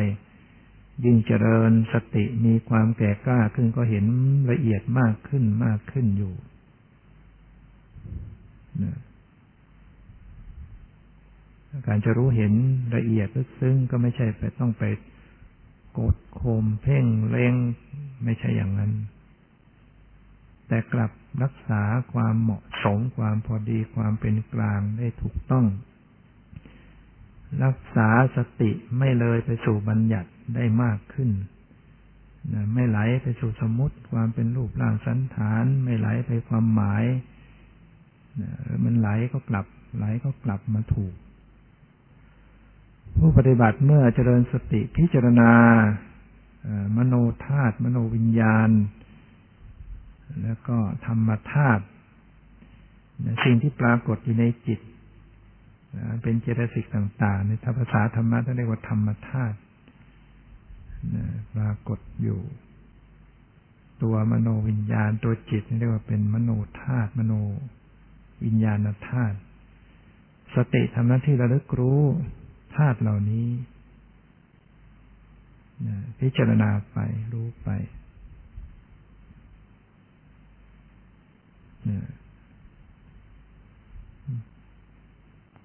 ยิ่งเจริญสติมีความแก่กล้าขึ้นก็เห็นละเอียดมากขึ้นมากขึ้นอยู่นะ การจะรู้เห็นละเอียดลึกซึ้งก็ไม่ใช่ไปต้องไปกดข่มเพ่งเล็งไม่ใช่อย่างนั้น แต่กลับรักษาความเหมาะสมความพอดีความเป็นกลางได้ถูกต้อง รักษาสติไม่เลยไปสู่บัญญัติได้มากขึ้นนะไม่ไหลไปสู่สมมติความเป็นรูปร่างสันฐาน ไม่ไหลไปความหมายนะมันไหลก็กลับ ไหลก็กลับมาถูก ผู้ปฏิบัติเมื่อเจริญสติพิจารณามโนธาตุมโนวิญญาณ แล้วก็ธรรมธาตุสิ่งที่ปรากฏอยู่ในจิตเป็นเจตสิกต่าง ๆ ในภาษาธรรมะท่านเรียกว่าธรรมธาตุปรากฏอยู่ ตัวมโนวิญญาณตัวจิตเรียกว่าเป็นมโนธาตุมโนวิญญาณธาตุสติทำหน้าที่ระลึกรู้ ธาตุเหล่านี้พิจารณาไปรู้ไป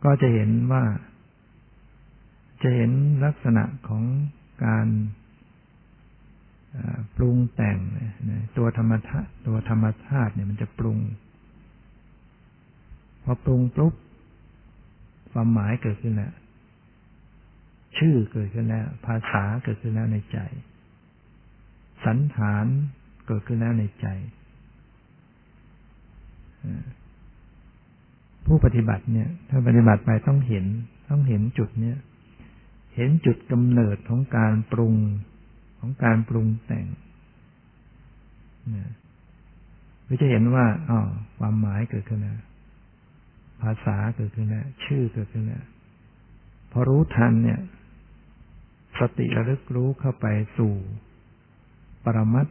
ก็จะเห็นว่า จะเห็นลักษณะของการปรุงแต่งตัวธรรมธาตุตัวธรรมธาตุเนี่ยมันจะปรุง พอปรุงปุ๊บความหมายเกิดขึ้นแล้ว ชื่อเกิดขึ้นแล้ว ภาษาเกิดขึ้นแล้วในใจ สันฐานเกิดขึ้นแล้วในใจ ผู้ปฏิบัติเนี่ย ถ้าปฏิบัติไปต้องเห็น ต้องเห็นจุดเนี้ยเห็นจุดกำเนิดของการปรุงของการปรุงแต่งก็จะเห็นว่าอ๋อความหมายเกิดขึ้นแล้วภาษาเกิดขึ้นแล้วชื่อเกิดขึ้นแล้วพอรู้ทันเนี่ย สติระลึกรู้เข้าไปสู่ ปรมัต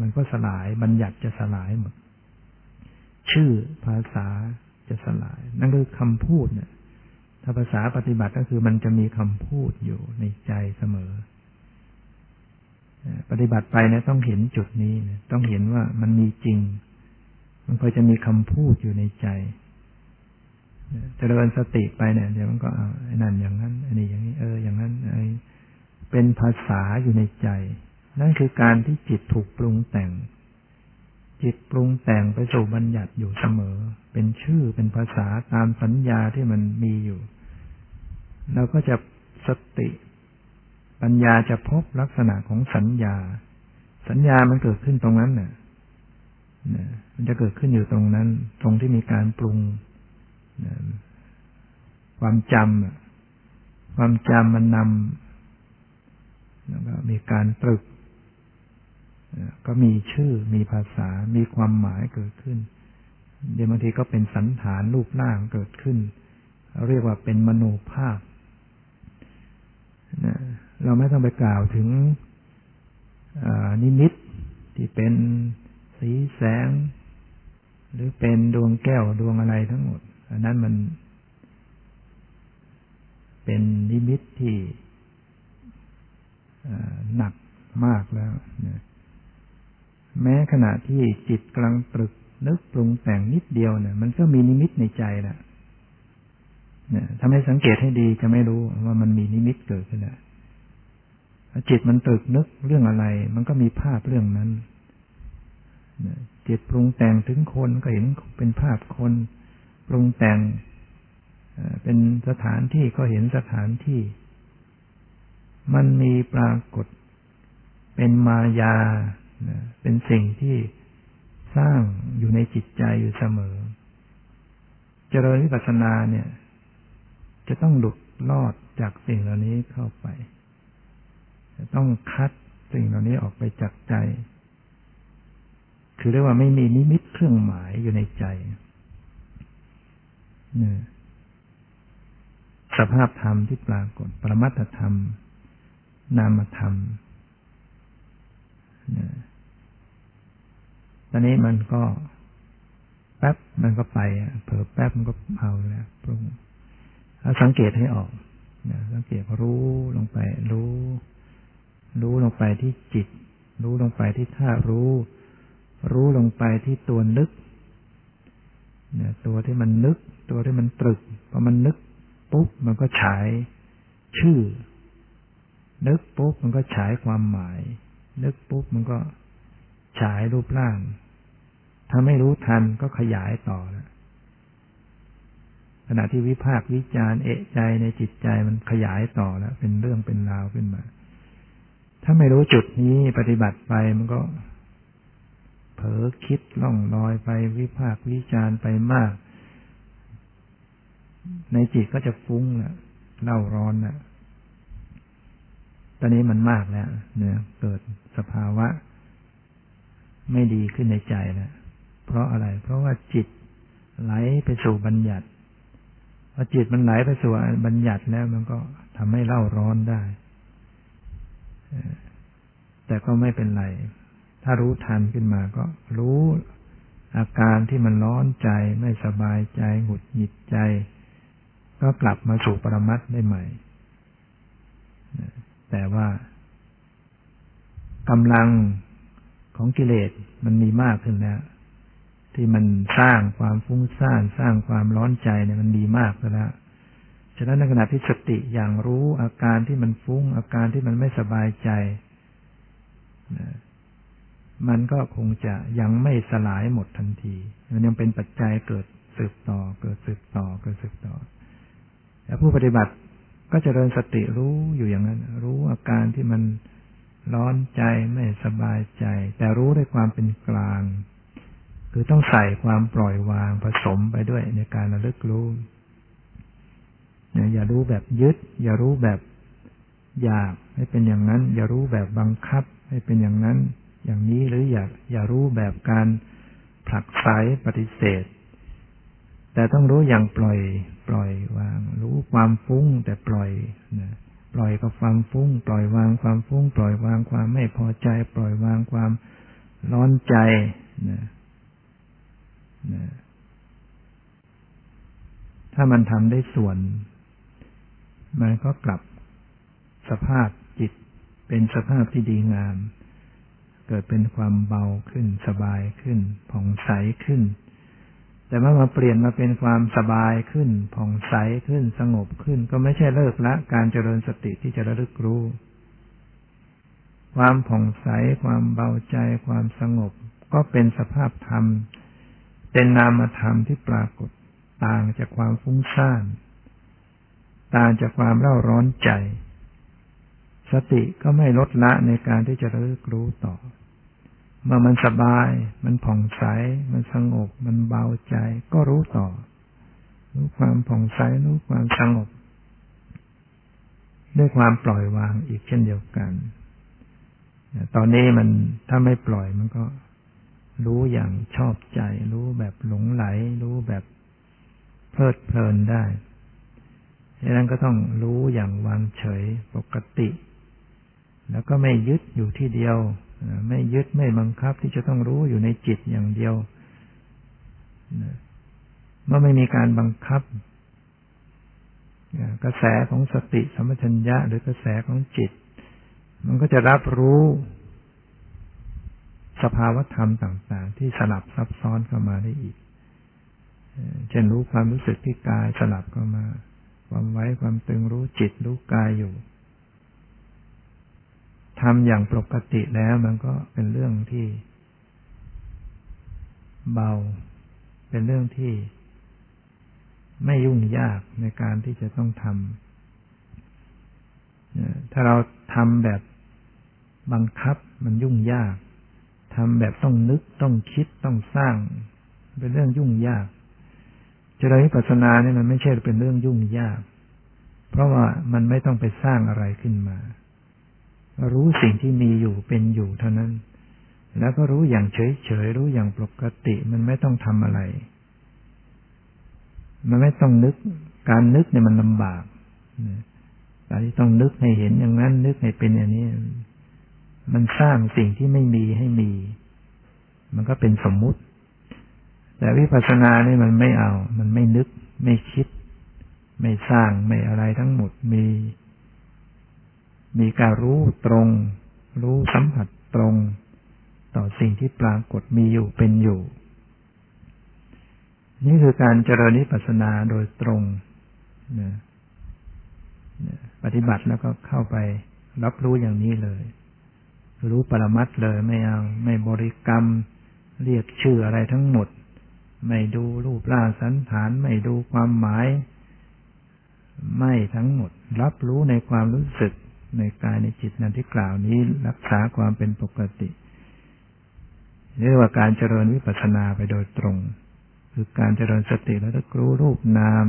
มันก็สลาย บัญญัติจะสลายหมด ชื่อภาษาจะสลาย นั่นคือคำพูดเนี่ย ถ้าภาษาปฏิบัติก็คือมันจะมีคำพูดอยู่ในใจเสมอ ปฏิบัติไปเนี่ยต้องเห็นจุดนี้ ต้องเห็นว่ามันมีจริง มันก็จะมีคำพูดอยู่ในใจ เจริญสติไปเนี่ยเดี๋ยวมันก็อาไอ้นั่นอย่างนั้นอันนี้อย่างนี้เอออย่างนั้นไอ้เป็นภาษาอยู่ในใจ นั่นคือการที่จิตถูกปรุงแต่ง จิตปรุงแต่งไปสู่บัญญัติอยู่เสมอ เป็นชื่อเป็นภาษาตามสัญญาที่มันมีอยู่เราก็จะสติ ปัญญาจะพบลักษณะของสัญญา สัญญามันเกิดขึ้นตรงนั้นเนี่ยมันจะเกิดขึ้นอยู่ตรงนั้น ตรงที่มีการปรุง ความจำความจำมันนำแล้วก็มีการตรึก ก็มีชื่อมีภาษา มีความหมายเกิดขึ้น เดี๋ยวบางทีก็เป็นสันฐานรูปร่างเกิดขึ้น เรียกว่าเป็นมโนภาพ เราไม่ต้องไปกล่าวถึงนิมิตที่เป็นสีแสง หรือเป็นดวงแก้วดวงอะไรทั้งหมด อันนั้นมัน เป็นนิมิตที่หนักมากแล้วนะแม้ขณะที่จิตกำลังตรึกนึกปรุงแต่งนิดเดียวเนี่ย มันก็มีนิมิตในใจแหละเนี่ยถ้าไม่สังเกตให้ดีจะไม่รู้ว่ามันมีนิมิตเกิดขึ้นแล้วจิตมันตรึกนึกเรื่องอะไร มันก็มีภาพเรื่องนั้นจิตปรุงแต่งถึงคนก็เห็นเป็นภาพคน ปรุงแต่งเป็นสถานที่ก็เห็นสถานที่ มันมีปรากฏ เป็นมายา เป็นสิ่งที่สร้างอยู่ในจิตใจอยู่เสมอ เจริญวิปัสสนาเนี่ย จะต้องหลุดลอดจากสิ่งเหล่านี้เข้าไป จะต้องคัดสิ่งเหล่านี้ออกไปจากใจ คือเรียกว่าไม่มีนิมิตเครื่องหมายอยู่ในใจ สภาพธรรมที่ปรากฏ ปรมัตธรรม นามธรรมตอนนี้มันก็แป๊บมันก็ไปเผลอแป๊บมันก็เอาแล้วปรุงสังเกตให้ออกสังเกตรู้ลงไป รู้ รู้ลงไปที่จิต รู้ลงไปที่ท่ารู้ รู้ลงไปที่ตัวนึกตัวที่มันนึก ตัวที่มันตรึกพอมันนึกปุ๊บมันก็ฉายชื่อ นึกปุ๊บมันก็ฉายความหมาย นึกปุ๊บมันก็ฉายรูปร่าง ถ้าไม่รู้ทันก็ขยายต่อแล้วขณะที่วิพากวิจารเอะใจในจิตใจมันขยายต่อแล้ว เป็นเรื่องเป็นราวขึ้นมา ถ้าไม่รู้จุดนี้ปฏิบัติไปมันก็ เผลอคิดล่องลอยไปวิพากวิจารไปมาก ในจิตก็จะฟุ้งแล้วเล่าร้อนแล้วตอนนี้มันมากแล้วเนี่ยเกิดสภาวะ ไม่ดีขึ้นในใจแล้วเพราะอะไร เพราะว่าจิตไหลไปสู่บัญญัติพอจิตมันไหลไปสู่บัญญัติแล้ว มันก็ทำให้เล่าร้อนได้ แต่ก็ไม่เป็นไร ถ้ารู้ทันขึ้นมาก็รู้อาการที่มันร้อนใจไม่สบายใจหงุดหงิดใจ ก็กลับมาสู่ปรมัตได้ใหม่ แต่ว่ากำลังของกิเลสมันมีมากขึ้นแล้ว ที่มันสร้างความฟุ้งซ่านสร้างความร้อนใจเนี่ยมันดีมากแล้วฉะนั้นในขณะที่สติอย่างรู้อาการที่มันฟุ้ง อาการที่มันไม่สบายใจ มันก็คงจะยังไม่สลายหมดทันที มันยังเป็นปัจจัยเกิดสืบต่อ เกิดสืบต่อ เกิดสืบต่อ แต่ผู้ปฏิบัติก็จะเริญสติรู้อยู่อย่างนั้น รู้อาการที่มันร้อนใจไม่สบายใจ แต่รู้ด้วยความเป็นกลาง คือต้องใส่ความปล่อยวางผสมไปด้วยในการระลึกรู้อย่ารู้แบบยึด อย่ารู้แบบอยากให้เป็นอย่างนั้น อย่ารู้แบบบังคับ ให้เป็นอย่างนั้น อย่างนี้หรืออย่าอย่ารู้แบบการผลักไสปฏิเสธ แต่ต้องรู้อย่างปล่อย ปล่อยวาง รู้ความฟุ้งแต่ปล่อยนะปล่อยกับความฟุ้ง ปล่อยวางความฟุ้ง ปล่อยวางความไม่พอใจ ปล่อยวางความร้อนใจนะนะถ้ามันทำได้ส่วน มันก็กลับสภาพจิตเป็นสภาพที่ดีงาม เกิดเป็นความเบาขึ้นสบายขึ้นผ่องใสขึ้น แต่เมื่อมาเปลี่ยนมาเป็นความสบายขึ้นผ่องใสขึ้นสงบขึ้น ก็ไม่ใช่เลิกละ การเจริญสติที่จะระลึกรู้ ความผ่องใส ความเบาใจ ความสงบ ก็เป็นสภาพธรรม เป็นนามธรรมที่ปรากฏ ต่างจากความฟุ้งซ่านต่างจากความเร่าร้อนใจ สติก็ไม่ลดละในการที่จะระลึกรู้ต่อ เมื่อมันสบาย มันผ่องใส มันสงบ มันเบาใจ ก็รู้ต่อ รู้ความผ่องใส รู้ความสงบ ด้วยความปล่อยวางอีกเช่นเดียวกัน ตอนนี้มันถ้าไม่ปล่อยมันก็ รู้อย่างชอบใจ รู้แบบหลงไหล รู้แบบเพลิดเพลินได้ดังนั้นก็ต้องรู้อย่างวางเฉยปกติ แล้วก็ไม่ยึดอยู่ที่เดียว ไม่ยึดไม่บังคับที่จะต้องรู้อยู่ในจิตอย่างเดียวเมื่อไม่มีการบังคับกระแสของสติสมัชัญญะหรือกระแสของจิต มันก็จะรับรู้ สภาวธรรมต่าง ๆ ที่สลับซับซ้อนเข้ามาได้อีก เช่นรู้ความรู้สึกที่กายสลับเข้ามา ความไว้ความตึงรู้จิตรู้กายอยู่ ทำอย่างปกติแล้วมันก็เป็นเรื่องที่ เบา เป็นเรื่องที่ไม่ยุ่งยากในการที่จะต้องทำถ้าเราทำแบบบังคับมันยุ่งยากทำแบบต้องนึกต้องคิดต้องสร้าง เป็นเรื่องยุ่งยากเจริญวิปัสสนาเนี่ยมันไม่ใช่เป็นเรื่องยุ่งยาก เพราะว่ามันไม่ต้องไปสร้างอะไรขึ้นมา รู้สิ่งที่มีอยู่เป็นอยู่เท่านั้น แล้วก็รู้อย่างเฉยๆรู้อย่างปกติมันไม่ต้องทำอะไร มันไม่ต้องนึก การนึกเนี่ยมันลำบากการที่ต้องนึกให้เห็นอย่างนั้น นึกให้เป็นอย่างนี้ มันสร้างสิ่งที่ไม่มีให้มี มันก็เป็นสมมุติ แต่วิปัสสนาเนี่ยมันไม่เอา มันไม่นึก ไม่คิด ไม่สร้างไม่อะไรทั้งหมดมี มีการรู้ตรง รู้สัมผัสตรง ต่อสิ่งที่ปรากฏมีอยู่เป็นอยู่ นี่คือการเจริญนิพพานาโดยตรงนะปฏิบัติแล้วก็เข้าไปรับรู้อย่างนี้เลย รู้ปรมัตเลยไม่เอาไม่บริกรรม เรียกชื่ออะไรทั้งหมด ไม่ดูรูปร่างสันฐาน ไม่ดูความหมาย ไม่ทั้งหมด รับรู้ในความรู้สึก ในกายในจิตนั้นที่กล่าวนี้รักษาความเป็นปกติเรียกว่าการเจริญวิปัสสนาไปโดยตรง คือการเจริญสติแล้วก็รู้รูปนาม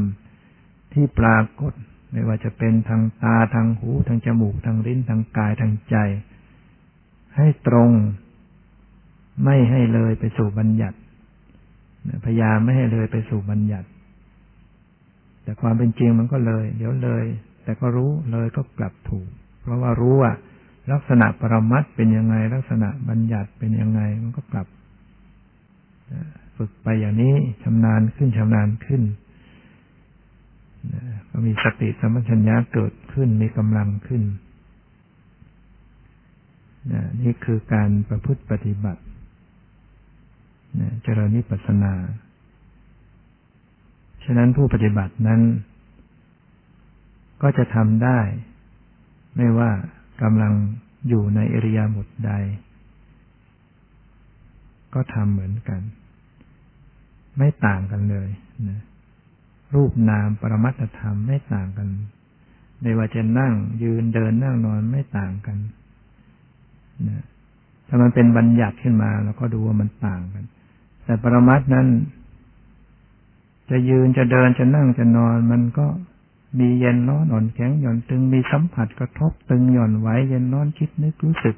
ที่ปรากฏ ไม่ว่าจะเป็นทางตาทางหูทางจมูกทางลิ้นทางกายทางใจ ให้ตรง ไม่ให้เลยไปสู่บัญญัติพยายามไม่ให้เลยไปสู่บัญญัติ แต่ความเป็นจริงมันก็เลย เดี๋ยวเลย แต่ก็รู้เลยก็กลับถูก เพราะว่ารู้ว่า ลักษณะปรมัตเป็นยังไง ลักษณะบัญญัติเป็นยังไง มันก็กลับฝึกไปอย่างนี้ชำนาญขึ้นชำนาญขึ้นก็มีสติสัมปชัญญะเกิดขึ้นมีกำลังขึ้นนี่คือการประพฤติปฏิบัติเจริญนิพพานา ฉะนั้นผู้ปฏิบัตินั้น ก็จะทำได้ ไม่ว่ากำลังอยู่ในอริยาบทใด ก็ทำเหมือนกัน ไม่ต่างกันเลยนะรูปนามปรมัตธรรมไม่ต่างกัน ไม่ว่าจะนั่งยืนเดินนั่งนอนไม่ต่างกันนะถ้ามันเป็นบัญญัติขึ้นมาเราก็ดูว่ามันต่างกัน แต่ปรมัตนั้น จะยืนจะเดินจะนั่งจะนอนมันก็ มีเย็นร้อนอ่อนแข็งหย่อนตึงมีสัมผัสกระทบตึงหย่อนไหวเย็นร้อนคิดนึกรู้สึก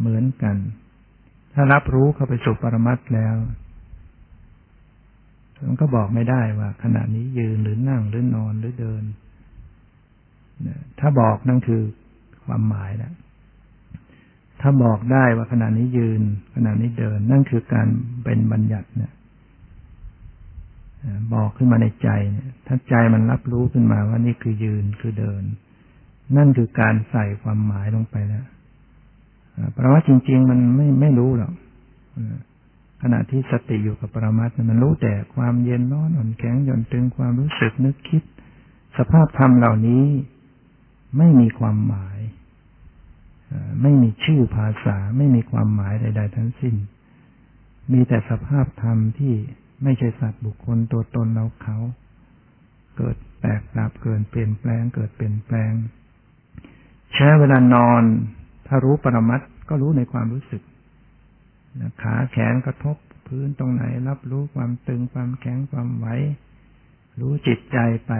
เหมือนกัน ถ้ารับรู้เข้าไปสู่ปรมัตแล้ว มันก็บอกไม่ได้ว่า ขณะนี้ยืนหรือนั่งหรือนอนหรือเดินถ้าบอกนั่นคือความหมายแล้วถ้าบอกได้ว่าขณะนี้ยืน ขณะนี้เดิน นั่นคือการเป็นบัญญัติเนี่ย บอกขึ้นมาในใจเนี่ยถ้าใจมันรับรู้ขึ้นมาว่านี่คือยืนคือเดิน นั่นคือการใส่ความหมายลงไปแล้วปรมัตจริง ๆ มันไม่ไม่รู้หรอกขณะที่สติอยู่กับปรมัตมันรู้แต่ความเย็นร้อนอ่อนแข็งหย่อนตึงความรู้สึกนึกคิด สภาพธรรมเหล่านี้ ไม่มีความหมายไม่มีชื่อภาษาไม่มีความหมายใด ๆ ทั้งสิ้น มีแต่สภาพธรรมที่ ไม่ใช่สัตว์บุคคลตัวตนเราเขา เกิดแตกดับเกิดเปลี่ยนแปลง เกิดเปลี่ยนแปลง ใช้เวลานอน ถ้ารู้ปรมัตก็รู้ในความรู้สึกขาแขนกระทบพื้นตรงไหน รับรู้ความตึงความแข็งความไหวรู้จิตใจไป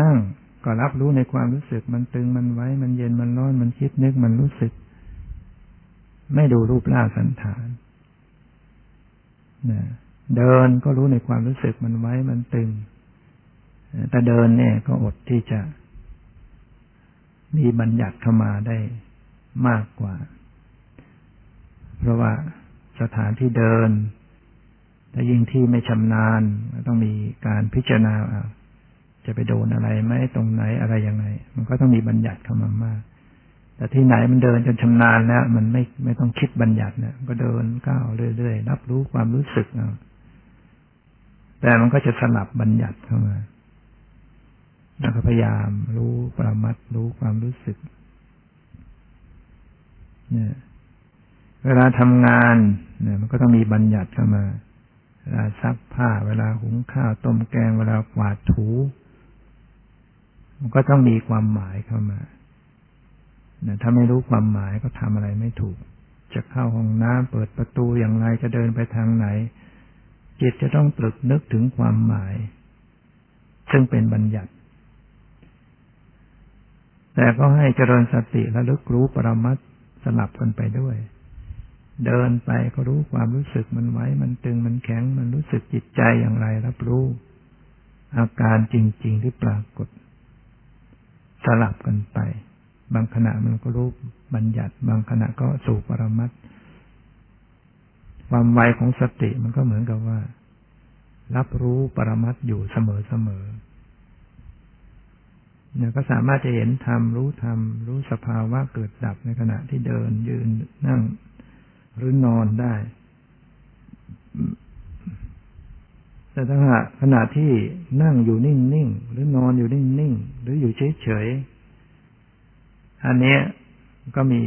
นั่งก็รับรู้ในความรู้สึก มันตึงมันไหวมันเย็นมันร้อนมันคิดนึกมันรู้สึก ไม่ดูรูปร่างสันฐาน นะเดินก็รู้ในความรู้สึกมันไว้มันตึง แต่เดินเนี่ยก็อดที่จะ มีบัญญัติเข้ามาได้มากกว่า เพราะว่าสถานที่เดินถ้ายิ่งที่ไม่ชำนาญต้องมีการพิจารณาจะไปโดนอะไรไหมตรงไหนอะไรยังไง มันก็ต้องมีบัญญัติเข้ามามาก แต่ที่ไหนมันเดินจนชำนาญแล้ว มันไม่ไม่ต้องคิดบัญญัติเนี่ยก็เดินก้าวเรื่อยๆรับรู้ความรู้สึกเอาแต่มันก็จะสลับบัญญัติเข้ามาแล้วก็พยายามรู้ประมัดรู้ความรู้สึก เนี่ย เวลาทำงานเนี่ยมันก็ต้องมีบัญญัติเข้ามา เวลาซักผ้า เวลาหุงข้าวต้มแกง เวลากวาดถู มันก็ต้องมีความหมายเข้ามา นี่ยถ้าไม่รู้ความหมายก็ทำอะไรไม่ถูก จะเข้าห้องน้ำเปิดประตูอย่างไรจะเดินไปทางไหน จิตจะต้องตรึกนึกถึงความหมาย ซึ่งเป็นบัญญัติ แต่ก็ให้เจริญสติและลึกรู้ปรมัตสลับกันไปด้วย เดินไปก็รู้ความรู้สึกมันไว้ มันตึงมันแข็ง มันรู้สึกจิตใจอย่างไรรับรู้ อาการจริง ๆ ที่ปรากฏ สลับกันไป บางขณะมันก็รู้บัญญัติ บางขณะก็สู่ปรมัตความไวของสติมันก็เหมือนกับว่า รับรู้ปรมัตอยู่เสมอเสมอเนี่ยก็สามารถจะเห็นธรรมรู้ธรรมรู้สภาวะเกิดดับในขณะที่เดินยืนนั่งหรือนอนได้ แต่ถ้าขณะที่นั่งอยู่นิ่งๆหรือนอนอยู่นิ่งๆหรืออยู่เฉยๆ อันนี้ก็มี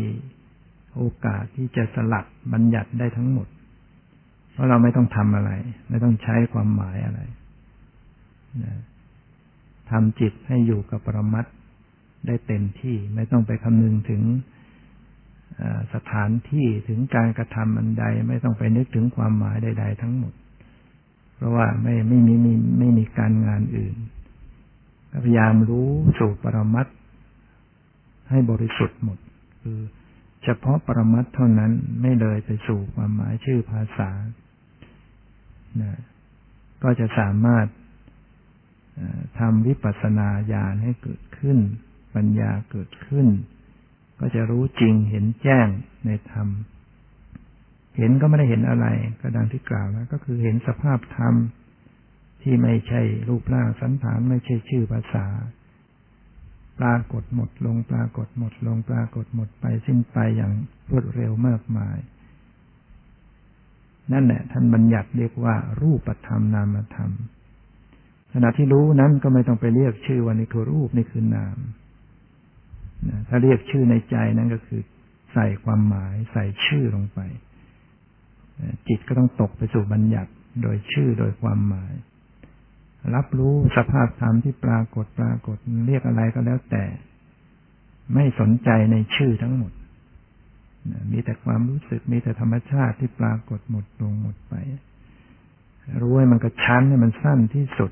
โอกาสที่จะสลัดบัญญัติได้ทั้งหมด เพราะเราไม่ต้องทำอะไร ไม่ต้องใช้ความหมายอะไรทำจิตให้อยู่กับปรมัตได้เต็มที่ไม่ต้องไปคำนึงถึงสถานที่ถึงการกระทำอันใด ไม่ต้องไปนึกถึงความหมายใด ๆ ทั้งหมด เพราะว่าไม่ไม่มีไม่มีการงานอื่นพยายามรู้สู่ปรมัต ให้บริสุทธิ์หมด คือเฉพาะปรมัตเท่านั้นไม่เลยไปสู่ความหมายชื่อภาษานะก็จะสามารถทำวิปัสสนาญาณให้เกิดขึ้น ปัญญาเกิดขึ้น ก็จะรู้จริงเห็นแจ้งในธรรม เห็นก็ไม่ได้เห็นอะไรก็ดังที่กล่าวแล้ว ก็คือเห็นสภาพธรรมที่ไม่ใช่รูปร่างสันฐานไม่ใช่ชื่อภาษา ปรากฏหมดลงปรากฏหมดลงปรากฏหมดไปสิ้นไปอย่างรวดเร็วมากมาย นั่นแหละท่านบัญญัติเรียกว่า รูปธรรมนามธรรมขณะที่รู้นั้นก็ไม่ต้องไปเรียกชื่อว่านี่คือรูปนี่คือนามถ้าเรียกชื่อในใจนั้นก็คือใส่ความหมายใส่ชื่อลงไป จิตก็ต้องตกไปสู่บัญญัติโดยชื่อโดยความหมาย รับรู้สภาพธรรมที่ปรากฏปรากฏเรียกอะไรก็แล้วแต่ ไม่สนใจในชื่อทั้งหมด มีแต่ความรู้สึกมีแต่ธรรมชาติที่ปรากฏหมดลงหมดไป รู้ให้มันกระชั้นให้มันสั้นที่สุด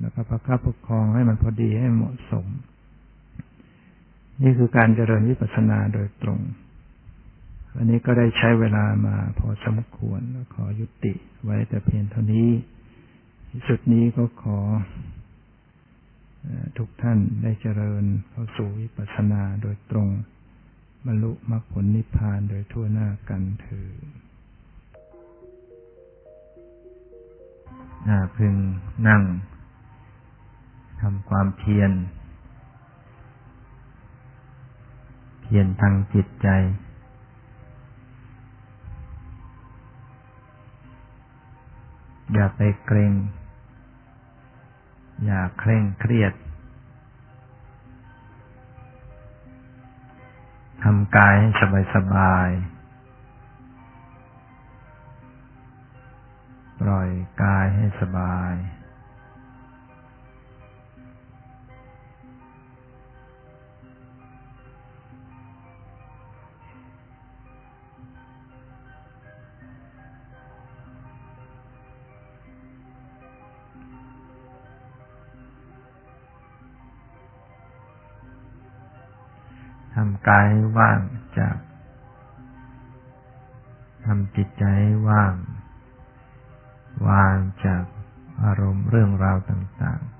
แล้วก็ประคับประคองให้มันพอดีให้เหมาะสม นี่คือการเจริญวิปัสสนาโดยตรงวันนี้ก็ได้ใช้เวลามาพอสมควรขอยุติไว้แต่เพียงเท่านี้ ที่สุดนี้ก็ขอ ทุกท่านได้เจริญเข้าสู่วิปัสสนาโดยตรงบรรลุมรรคผลนิพพานโดยทั่วหน้ากันเถิดพึงนั่งทำความเพียร เพียรทางจิตใจ อย่าไปเกรง อย่าเคร่งเครียดทำกายให้สบายสบายปล่อยกายให้สบายำกายให้ว่างจากทำจิตใจให้ว่าง วางจากอารมณ์เรื่องราวต่าง ๆ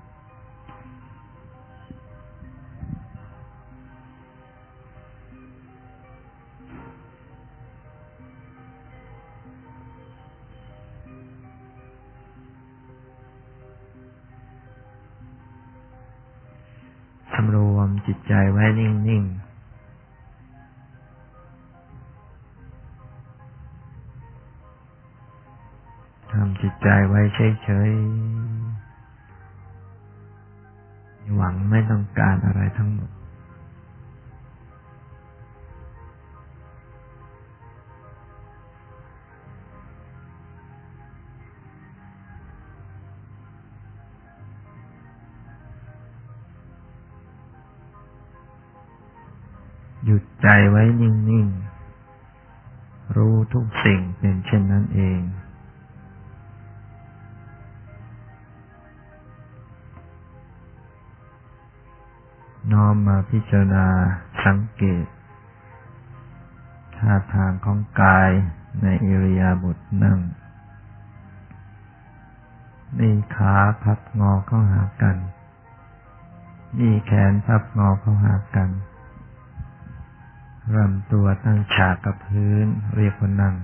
ใจไว้เฉยๆ หวังไม่ต้องการอะไรทั้งหมด หยุดใจไว้นิ่ง ๆ รู้ทุกสิ่งเป็นเช่นนั้นเอง น้อมมาพิจารณาสังเกตท่าทางของกายในอิริยาบถนั่งนี่ขาพับงอเข้าหากัน นี่แขนพับงอเข้าหากันรำตัวตั้งฉากกับพื้นเรียกว่านั่ง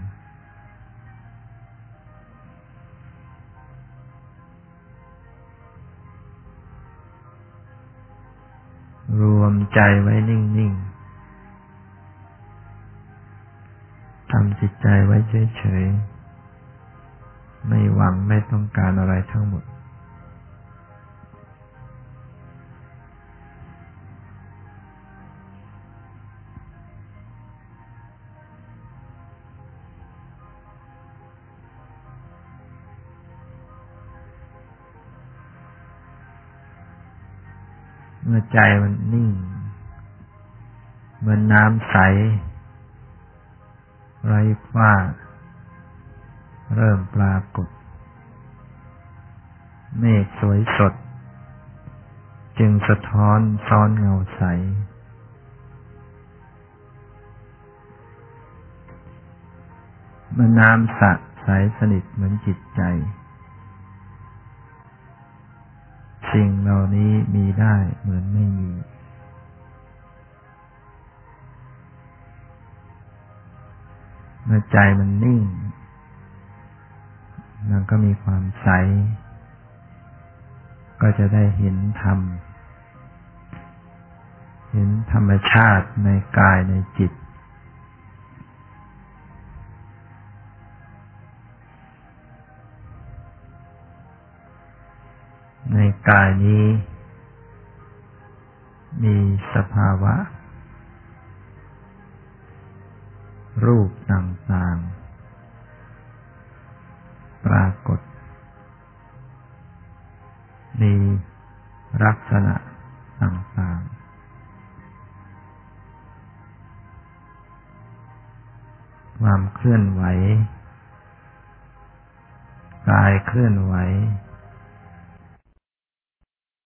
รวมใจไว้นิ่ง ๆ ทำจิตใจไว้เฉย ๆ ไม่หวังไม่ต้องการอะไรทั้งหมด ใจมันนิ่ง เหมือนน้ำใส ไร้ฝ้า เริ่มปรากฏ เมฆสวยสด จึงสะท้อนซ้อนเงาใส เมื่อน้ำสะใสสนิทเหมือนจิตใจ สิ่งเหล่านี้มีได้เหมือนไม่มี เมื่อใจมันนิ่ง มันก็มีความใส ก็จะได้เห็นธรรม เห็นธรรมชาติในกายในจิต ในกายนี้ มีสภาวะ รูปต่างๆ ปรากฏ มีลักษณะต่างๆ ความเคลื่อนไหว กายเคลื่อนไหว